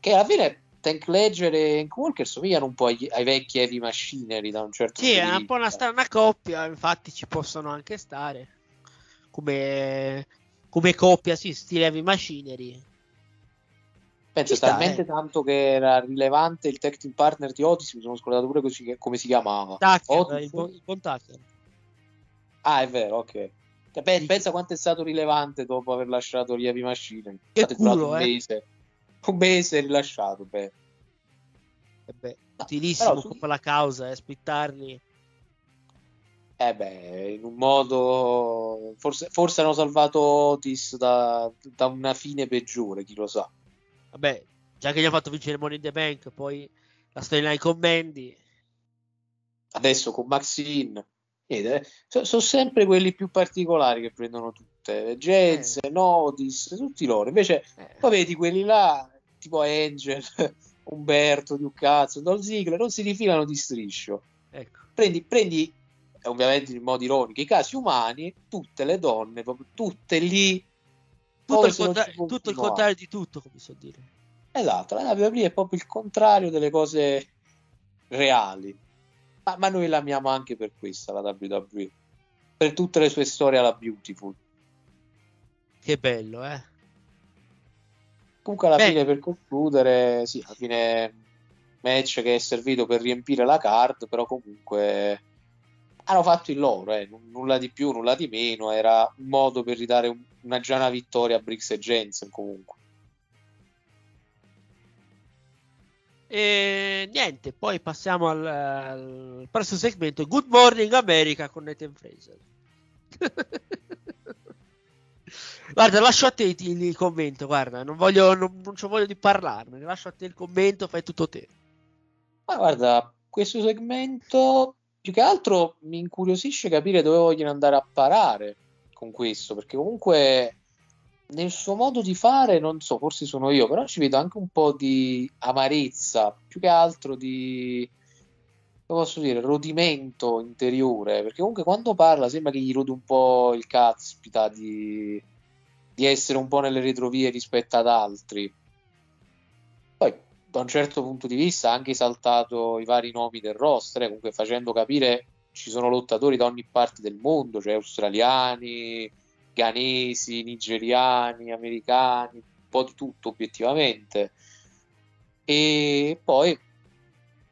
che alla fine Tank Ledger e Hank Walker somigliano un po' ai, ai vecchi heavy machinery da un certo punto Sì, è un po' una strana coppia, infatti ci possono anche stare come, come coppia, sì, stile heavy machinery. Penso sta, talmente eh. tanto che era rilevante il tech team partner di Otis, mi sono scordato pure così, come si chiamava. Tucker, Otis? il, buon, il buon Tucker. Ah, è vero, ok. Beh. Pensa quanto è stato rilevante dopo aver lasciato gli Heavy Machine. Che culo, un eh. mese. Un mese rilasciato, beh. E beh, utilissimo no, su... la causa, eh, splittarli. Eh beh, in un modo... Forse, forse hanno salvato Otis da, da una fine peggiore, chi lo sa. Vabbè, già che gli ha fatto vincere Money in the Bank, poi la storyline con Mandy. Adesso con Maxine. Eh, sono so sempre quelli più particolari che prendono tutte. Jazz, eh. Notis, tutti loro. Invece, eh. poi vedi quelli là, tipo Angel, [LAUGHS] Umberto, Ducazzo, Dol Ziggler, non si rifilano di striscio. Ecco. Prendi, prendi, ovviamente in modo ironico, i casi umani, tutte le donne, proprio tutte lì tutto, il, contra- tutto il, contrario di tutto, come so dire. Esatto, la WWE è proprio il contrario delle cose reali. Ma, ma noi l'amiamo anche per questa, la WWE. Per tutte le sue storie alla Beautiful. Che bello, eh. Comunque alla Beh. fine per concludere, sì, alla fine match che è servito per riempire la card, però comunque hanno fatto il loro, eh. nulla di più, nulla di meno, era un modo per ridare un, una già una vittoria a Briggs e Jensen comunque. E niente, poi passiamo al, al prossimo segmento. Good Morning America con Nathan Fraser. [LAUGHS] guarda, lascio a te il, il commento. Guarda, non voglio, non, non c'ho voglia di parlarne. Lascio a te il commento, fai tutto te. Ma guarda, questo segmento più che altro mi incuriosisce capire dove vogliono andare a parare con questo, perché comunque nel suo modo di fare, non so, forse sono io, però ci vedo anche un po' di amarezza, più che altro di, come posso dire, rodimento interiore, perché comunque quando parla sembra che gli rode un po' il caspita di, di essere un po' nelle retrovie rispetto ad altri. Poi, da un certo punto di vista, ha anche esaltato i vari nomi del roster, eh, comunque facendo capire ci sono lottatori da ogni parte del mondo, cioè australiani, ghanesi, nigeriani, americani, un po' di tutto obiettivamente. E poi,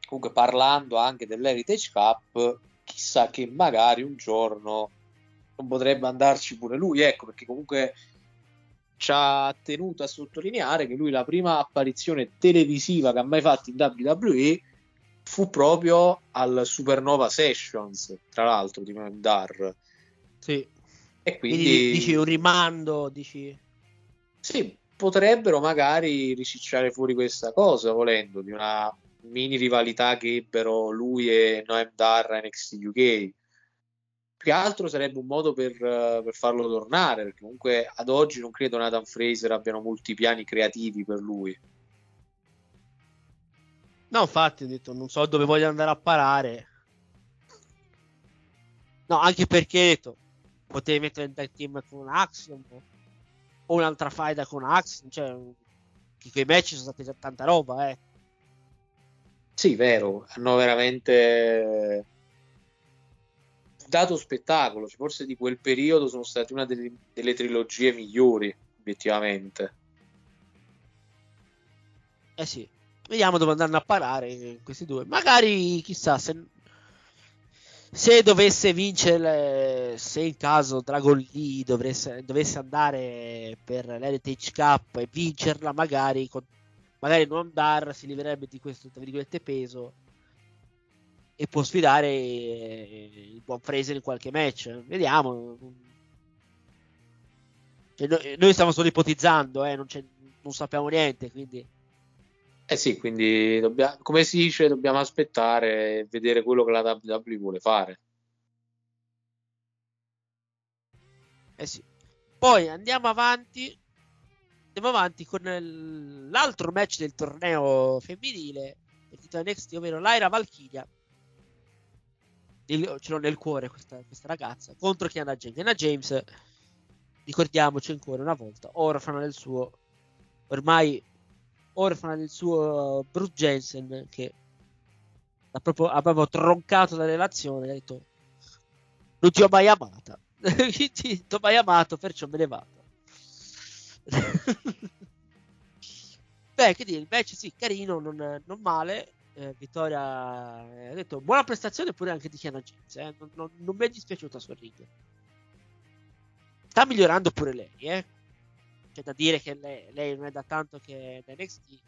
comunque, parlando anche dell'Heritage Cup, chissà che magari un giorno non potrebbe andarci pure lui, ecco, perché comunque ci ha tenuto a sottolineare che lui la prima apparizione televisiva che ha mai fatto in WWE fu proprio al Supernova Sessions, tra l'altro, di Mandar. Sì. E quindi... quindi dici un rimando, dici... Sì, potrebbero magari ricicciare fuori questa cosa, volendo, di una mini rivalità che ebbero lui e Noam Dar a NXT UK. Più che altro sarebbe un modo per, per, farlo tornare, perché comunque ad oggi non credo Nathan Fraser abbiano molti piani creativi per lui. No, infatti ho detto, non so dove voglio andare a parare. No, anche perché ho detto, potevi mettere in tag team con Axiom o un'altra faida con Axiom, cioè che quei match sono stati già tanta roba, eh. Sì, vero, hanno veramente dato spettacolo, cioè, forse di quel periodo sono state una delle, delle trilogie migliori, obiettivamente. Eh sì, vediamo dove andranno a parare questi due. Magari, chissà, se, se dovesse vincere, se in caso Dragon Lee dovesse, dovesse andare per l'Heritage Cup e vincerla, magari, con, magari non Dar si liverebbe di questo peso e può sfidare il buon Fraser in qualche match. Vediamo. Cioè, noi, noi, stiamo solo ipotizzando, eh, non, non sappiamo niente, quindi eh sì, quindi dobbiamo, come si dice, dobbiamo aspettare e vedere quello che la WWE vuole fare. Eh sì. Poi andiamo avanti. Andiamo avanti con l'altro match del torneo femminile del titolo NXT, ovvero Lyra Valkyria. ce l'ho nel cuore questa, questa ragazza contro Kiana James. Kiana James, ricordiamoci ancora una volta, orfana del suo ormai orfana del suo Bruce Jensen che ha proprio, ha proprio troncato la relazione ha detto non ti ho mai amata. [LAUGHS] Ti ho mai amato perciò me ne vado. [LAUGHS] Beh che dire match sì carino non, non male. Eh, Vittoria ha detto buona prestazione pure anche di Kiana James eh. non, non, non, mi è dispiaciuta sul ring sta migliorando pure lei eh c'è da dire che lei, lei, non è da tanto che da NXT.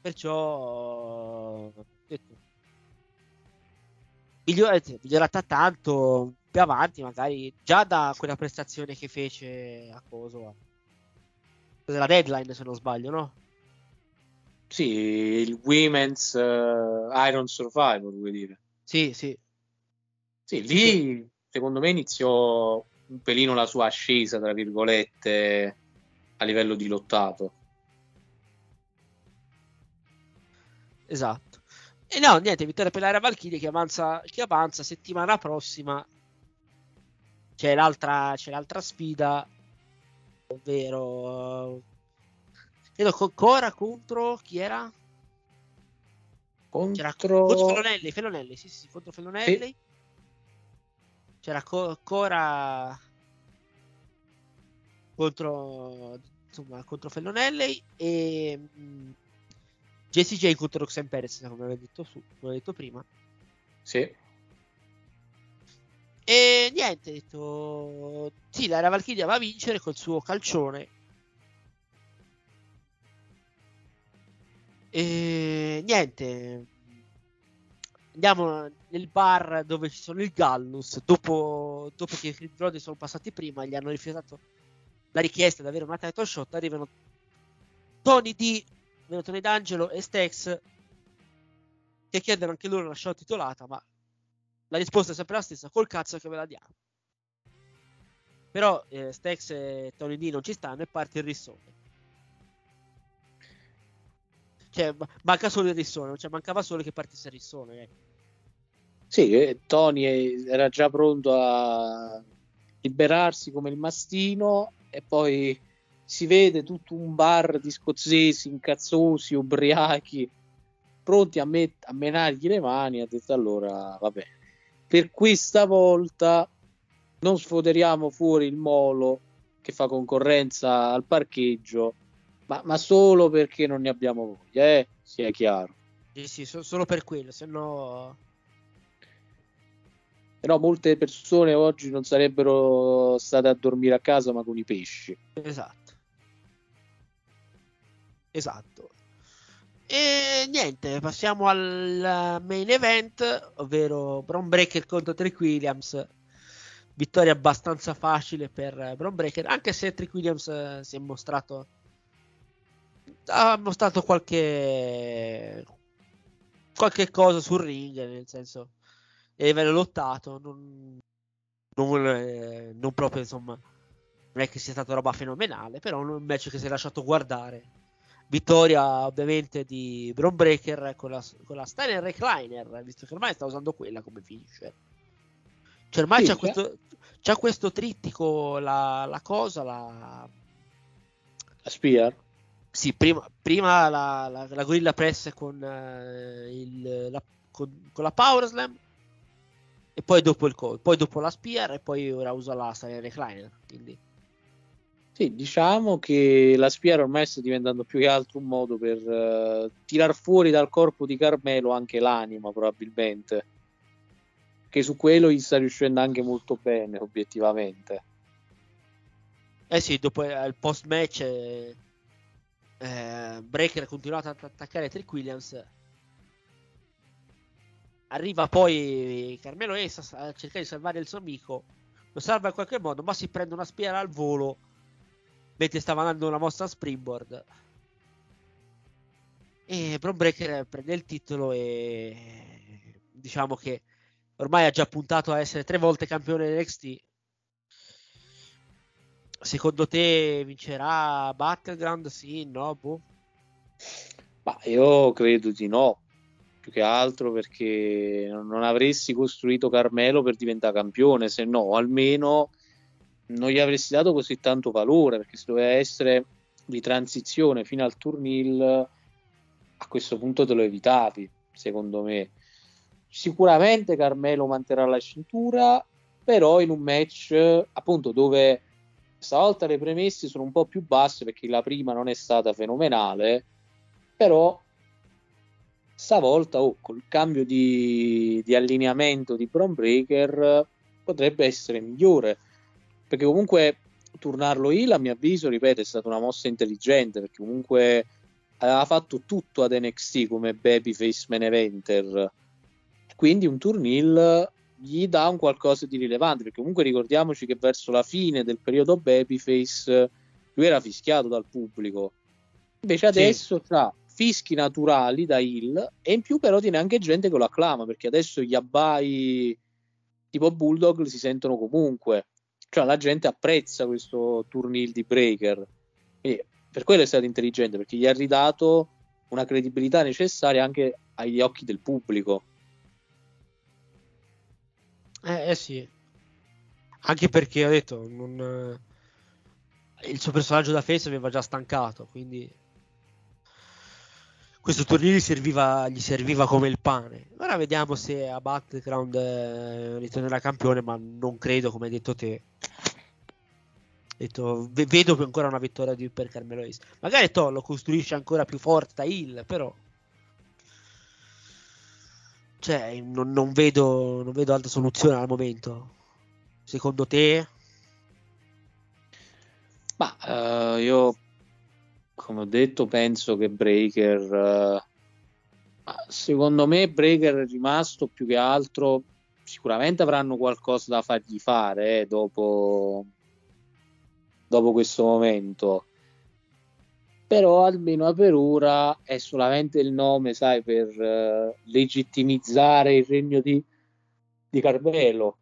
Perciò detto, migliorata, migliorata tanto più avanti, magari già da quella prestazione che fece a Coso della deadline, se non sbaglio, no? Sì, il Women's uh, Iron Survivor, vuoi dire? Sì, sì. Sì, lì secondo me iniziò un pelino la sua ascesa, tra virgolette, a livello di lottato. Esatto. E no, niente, vittoria per l'area Valkyrie che avanza, che avanza settimana prossima. C'è l'altra, c'è l'altra sfida, ovvero credo Cora contro chi era? Contro, contro Felonelli, Felonelli, sì, sì, contro Felonelli. Sì c'era co- Cora contro insomma contro Fellonelli e mh, mm, Jesse J contro Roxanne Perez come avevo detto, su, come detto prima. Sì. E niente detto sì la Valkyria va a vincere col suo calcione. E niente andiamo nel bar dove ci sono il Gallus. Dopo, dopo che i Brody sono passati prima, gli hanno rifiutato la richiesta di avere una title shot. Arrivano Tony D, Tony D'Angelo e Stex che chiedono anche loro una shot titolata. Ma la risposta è sempre la stessa: col cazzo che ve la diamo. Però eh, Stex e Tony D non ci stanno e parte il rissone. Cioè, ma- manca solo il rissone, cioè mancava solo che partisse il rissone. eh. Sì, Tony eh, era già pronto a liberarsi come il mastino e poi si vede tutto un bar di scozzesi incazzosi, ubriachi, pronti a, met- a menargli le mani. Ha detto allora, vabbè, per questa volta non sfoderiamo fuori il molo che fa concorrenza al parcheggio, ma, ma solo perché non ne abbiamo voglia, eh? sia chiaro. Sì, sì, so- solo per quello, se no... Però molte persone oggi non sarebbero state a dormire a casa ma con i pesci. Esatto. Esatto. E niente, passiamo al main event, ovvero Braun Breaker contro Trick Williams. Vittoria abbastanza facile per Braun Breaker, anche se Trick Williams eh, si è mostrato ha mostrato qualche qualche cosa sul ring, nel senso a livello lottato, non, non, eh, non proprio insomma non è che sia stata roba fenomenale, però un match che si è lasciato guardare. Vittoria ovviamente di Braun Breaker con la, con la Steiner Recliner, visto che ormai sta usando quella come finisher. Cioè ormai Sì, c'ha, questo, c'ha questo trittico, la, la cosa, la... La Spear? Sì, prima, prima la, la, la Gorilla Press con, eh, il, la, con, con la Power Slam e poi dopo il poi dopo la Spear e poi ora usa la Steiner Recliner. Quindi Sì, diciamo che la Spear ormai sta diventando più che altro un modo per eh, tirar fuori dal corpo di Carmelo anche l'anima, probabilmente. Che su quello gli sta riuscendo anche molto bene, obiettivamente. Eh sì, dopo eh, il post match eh, eh, Breaker ha continuato ad attaccare Trick Williams. Arriva poi Carmelo Ace a, cercare di salvare il suo amico. Lo salva in qualche modo, ma si prende una spiara al volo mentre stava andando una mossa a springboard. E Bron Breaker prende il titolo e diciamo che ormai ha già puntato a essere tre volte campione NXT. Secondo te vincerà Battleground? Sì, no, boh. Ma io credo di no, più che altro perché non avresti costruito Carmelo per diventare campione, se no almeno non gli avresti dato così tanto valore, perché se doveva essere di transizione fino al turnil, a questo punto te lo evitavi, secondo me. Sicuramente Carmelo manterrà la cintura, però in un match appunto dove stavolta le premesse sono un po' più basse perché la prima non è stata fenomenale, però stavolta oh, col cambio di, di allineamento di Bron Breaker potrebbe essere migliore. Perché comunque turnarlo il a mio avviso ripeto è stata una mossa intelligente perché comunque aveva fatto tutto ad NXT come babyface main eventer. Quindi un turnil gli dà un qualcosa di rilevante perché comunque ricordiamoci che verso la fine del periodo babyface lui era fischiato dal pubblico. Invece adesso sì. ha fischi naturali da Hill e in più però tiene anche gente che lo acclama perché adesso gli abbai tipo Bulldog si sentono comunque. Cioè la gente apprezza questo turnil di Breaker. E per quello è stato intelligente perché gli ha ridato una credibilità necessaria anche agli occhi del pubblico eh, eh sì anche perché ho detto non... il suo personaggio da face aveva già stancato quindi questo torneo gli serviva, gli serviva, come il pane. Ora vediamo se a Battleground eh, ritornerà campione, ma non credo, come hai detto te. Detto, vedo ancora una vittoria di, per Carmelo Ace. Magari to lo costruisce ancora più forte da Hill, però. Cioè, non, non, vedo, non vedo altra soluzione al momento. Secondo te? Ma uh, io come ho detto, penso che Breaker, uh, secondo me, Breaker è rimasto più che altro. Sicuramente avranno qualcosa da fargli fare eh, dopo, dopo questo momento. Però almeno per ora è solamente il nome, sai, per uh, legittimizzare il regno di, di Carmelo.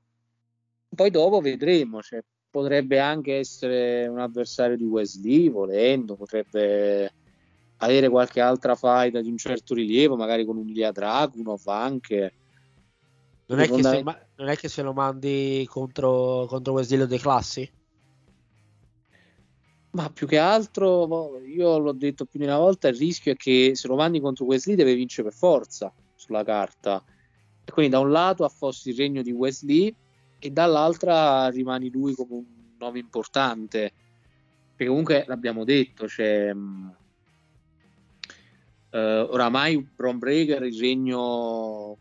Poi dopo vedremo, cioè, potrebbe anche essere un avversario di Wesley, volendo, potrebbe avere qualche altra fight di un certo rilievo, magari con un Lia Dragunov anche. Non è, che se, non è che se lo mandi contro, contro Wesley lo declassi? Ma più che altro, io l'ho detto più di una volta, il rischio è che se lo mandi contro Wesley deve vincere per forza sulla carta. E quindi da un lato affossi il regno di Wesley e dall'altra rimani lui come un nome importante. Perché comunque l'abbiamo detto. Mh, Uh, oramai Bron Breaker il regno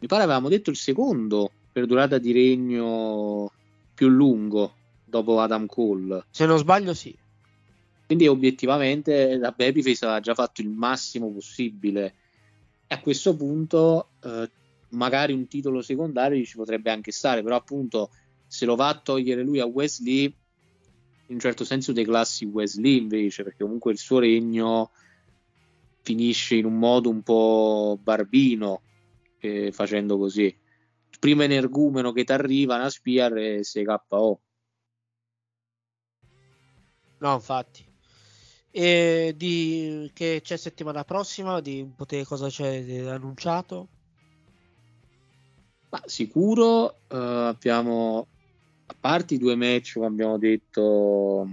mi pare avevamo detto il secondo per durata di regno più lungo dopo Adam Cole se non sbaglio sì quindi obiettivamente la Babyface aveva già fatto il massimo possibile e a questo punto uh, magari un titolo secondario ci potrebbe anche stare però appunto se lo va a togliere lui a Wesley in un certo senso dei classi Wesley invece perché comunque il suo regno finisce in un modo un po' barbino eh, facendo così. Il primo energumeno che ti arriva una Spear e sei KO. No, infatti. E di che c'è settimana prossima? Di un po' te cosa c'è annunciato? Ma sicuro uh, abbiamo a parte i due match come abbiamo detto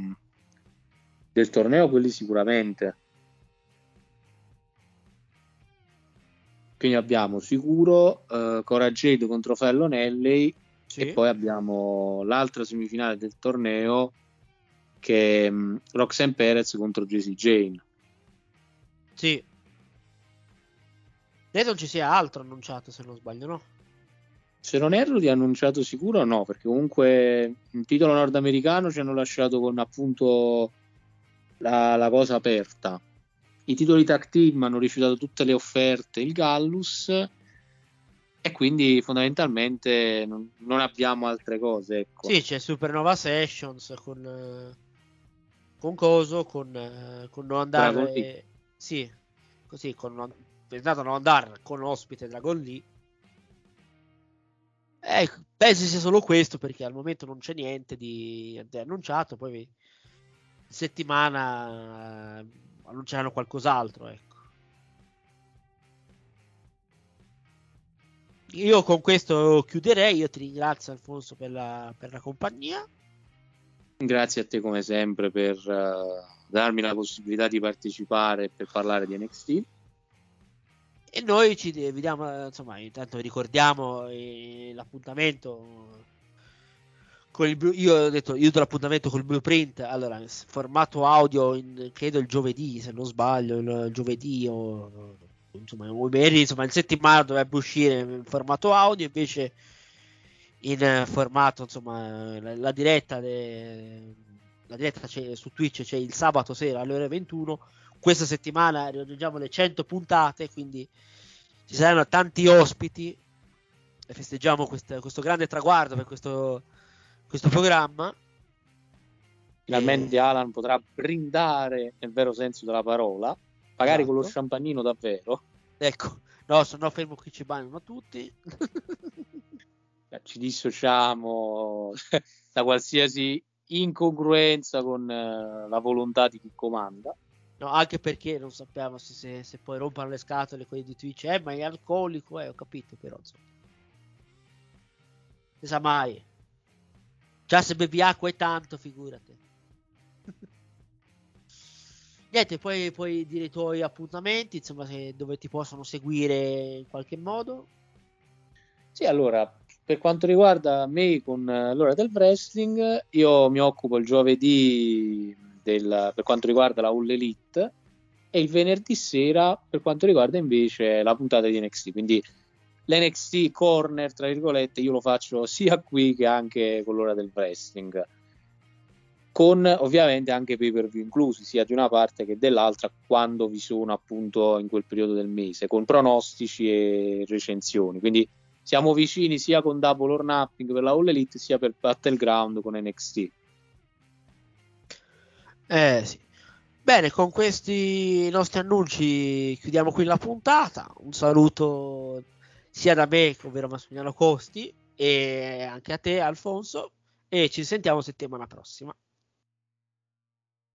del torneo, quelli sicuramente Quindi abbiamo sicuro uh, Coraggio contro Fallon Alley sì. e poi abbiamo l'altra semifinale del torneo che è um, Roxanne Perez contro Jessie Jane. Sì. Credo ci sia altro annunciato se non sbaglio, no? Se non erro di annunciato sicuro no, perché comunque un titolo nordamericano ci hanno lasciato con appunto la, la cosa aperta i titoli tag team hanno rifiutato tutte le offerte, il Gallus, e quindi fondamentalmente non, non abbiamo altre cose. Ecco. Sì, c'è Supernova Sessions con, con Coso, con, con non andare. E... Sì, così con non, pensato non andare con ospite Dragon Lee. Eh, penso sia solo questo perché al momento non c'è niente di, di annunciato. Poi settimana annunceranno qualcos'altro, ecco. Io con questo chiuderei, io ti ringrazio Alfonso per la, per la compagnia. Grazie a te come sempre per uh, darmi la possibilità di partecipare per parlare di NXT. E noi ci vediamo, insomma, intanto ricordiamo eh, l'appuntamento con il blu- io ho detto io do l'appuntamento col blueprint allora formato audio in, credo il giovedì se non sbaglio il giovedì o insomma, o insomma in settimana dovrebbe uscire in formato audio invece in formato insomma la, la diretta de, la diretta c'è, su Twitch c'è il sabato sera alle ore 21 questa settimana raggiungiamo le 100 puntate quindi ci saranno tanti ospiti e festeggiamo questo, questo grande traguardo per questo questo programma. Finalmente e... Alan potrà brindare nel vero senso della parola, magari esatto. con lo esatto. champagnino davvero. Ecco, no, sono fermo qui ci bagnano tutti. [LAUGHS] ci dissociamo [LAUGHS] da qualsiasi incongruenza con uh, la volontà di chi comanda. No, anche perché non sappiamo se, se, se poi rompano le scatole quelli di Twitch, eh, ma è alcolico, eh, ho capito, però insomma. Non sa mai. Già se bevi acqua è tanto, figurati. [LAUGHS] Niente, poi puoi dire i tuoi appuntamenti, insomma, se, dove ti possono seguire in qualche modo. Sì, allora, per quanto riguarda me con eh, l'ora del wrestling, io mi occupo il giovedì del, per quanto riguarda la All Elite e il venerdì sera per quanto riguarda invece la puntata di NXT. Quindi l'NXT corner, tra virgolette, io lo faccio [LAUGHS] sia qui che anche con l'ora del wrestling. Con ovviamente anche pay per view inclusi, sia di una parte che dell'altra, quando vi sono appunto in quel periodo del mese, con pronostici e recensioni. Quindi siamo vicini sia con Double or Nothing per la All Elite, sia per Battleground con NXT. Eh sì. Bene, con questi nostri annunci chiudiamo qui la puntata. Un saluto sia da me, ovvero Massimiliano Costi, e anche a te, Alfonso. e ci sentiamo settimana prossima.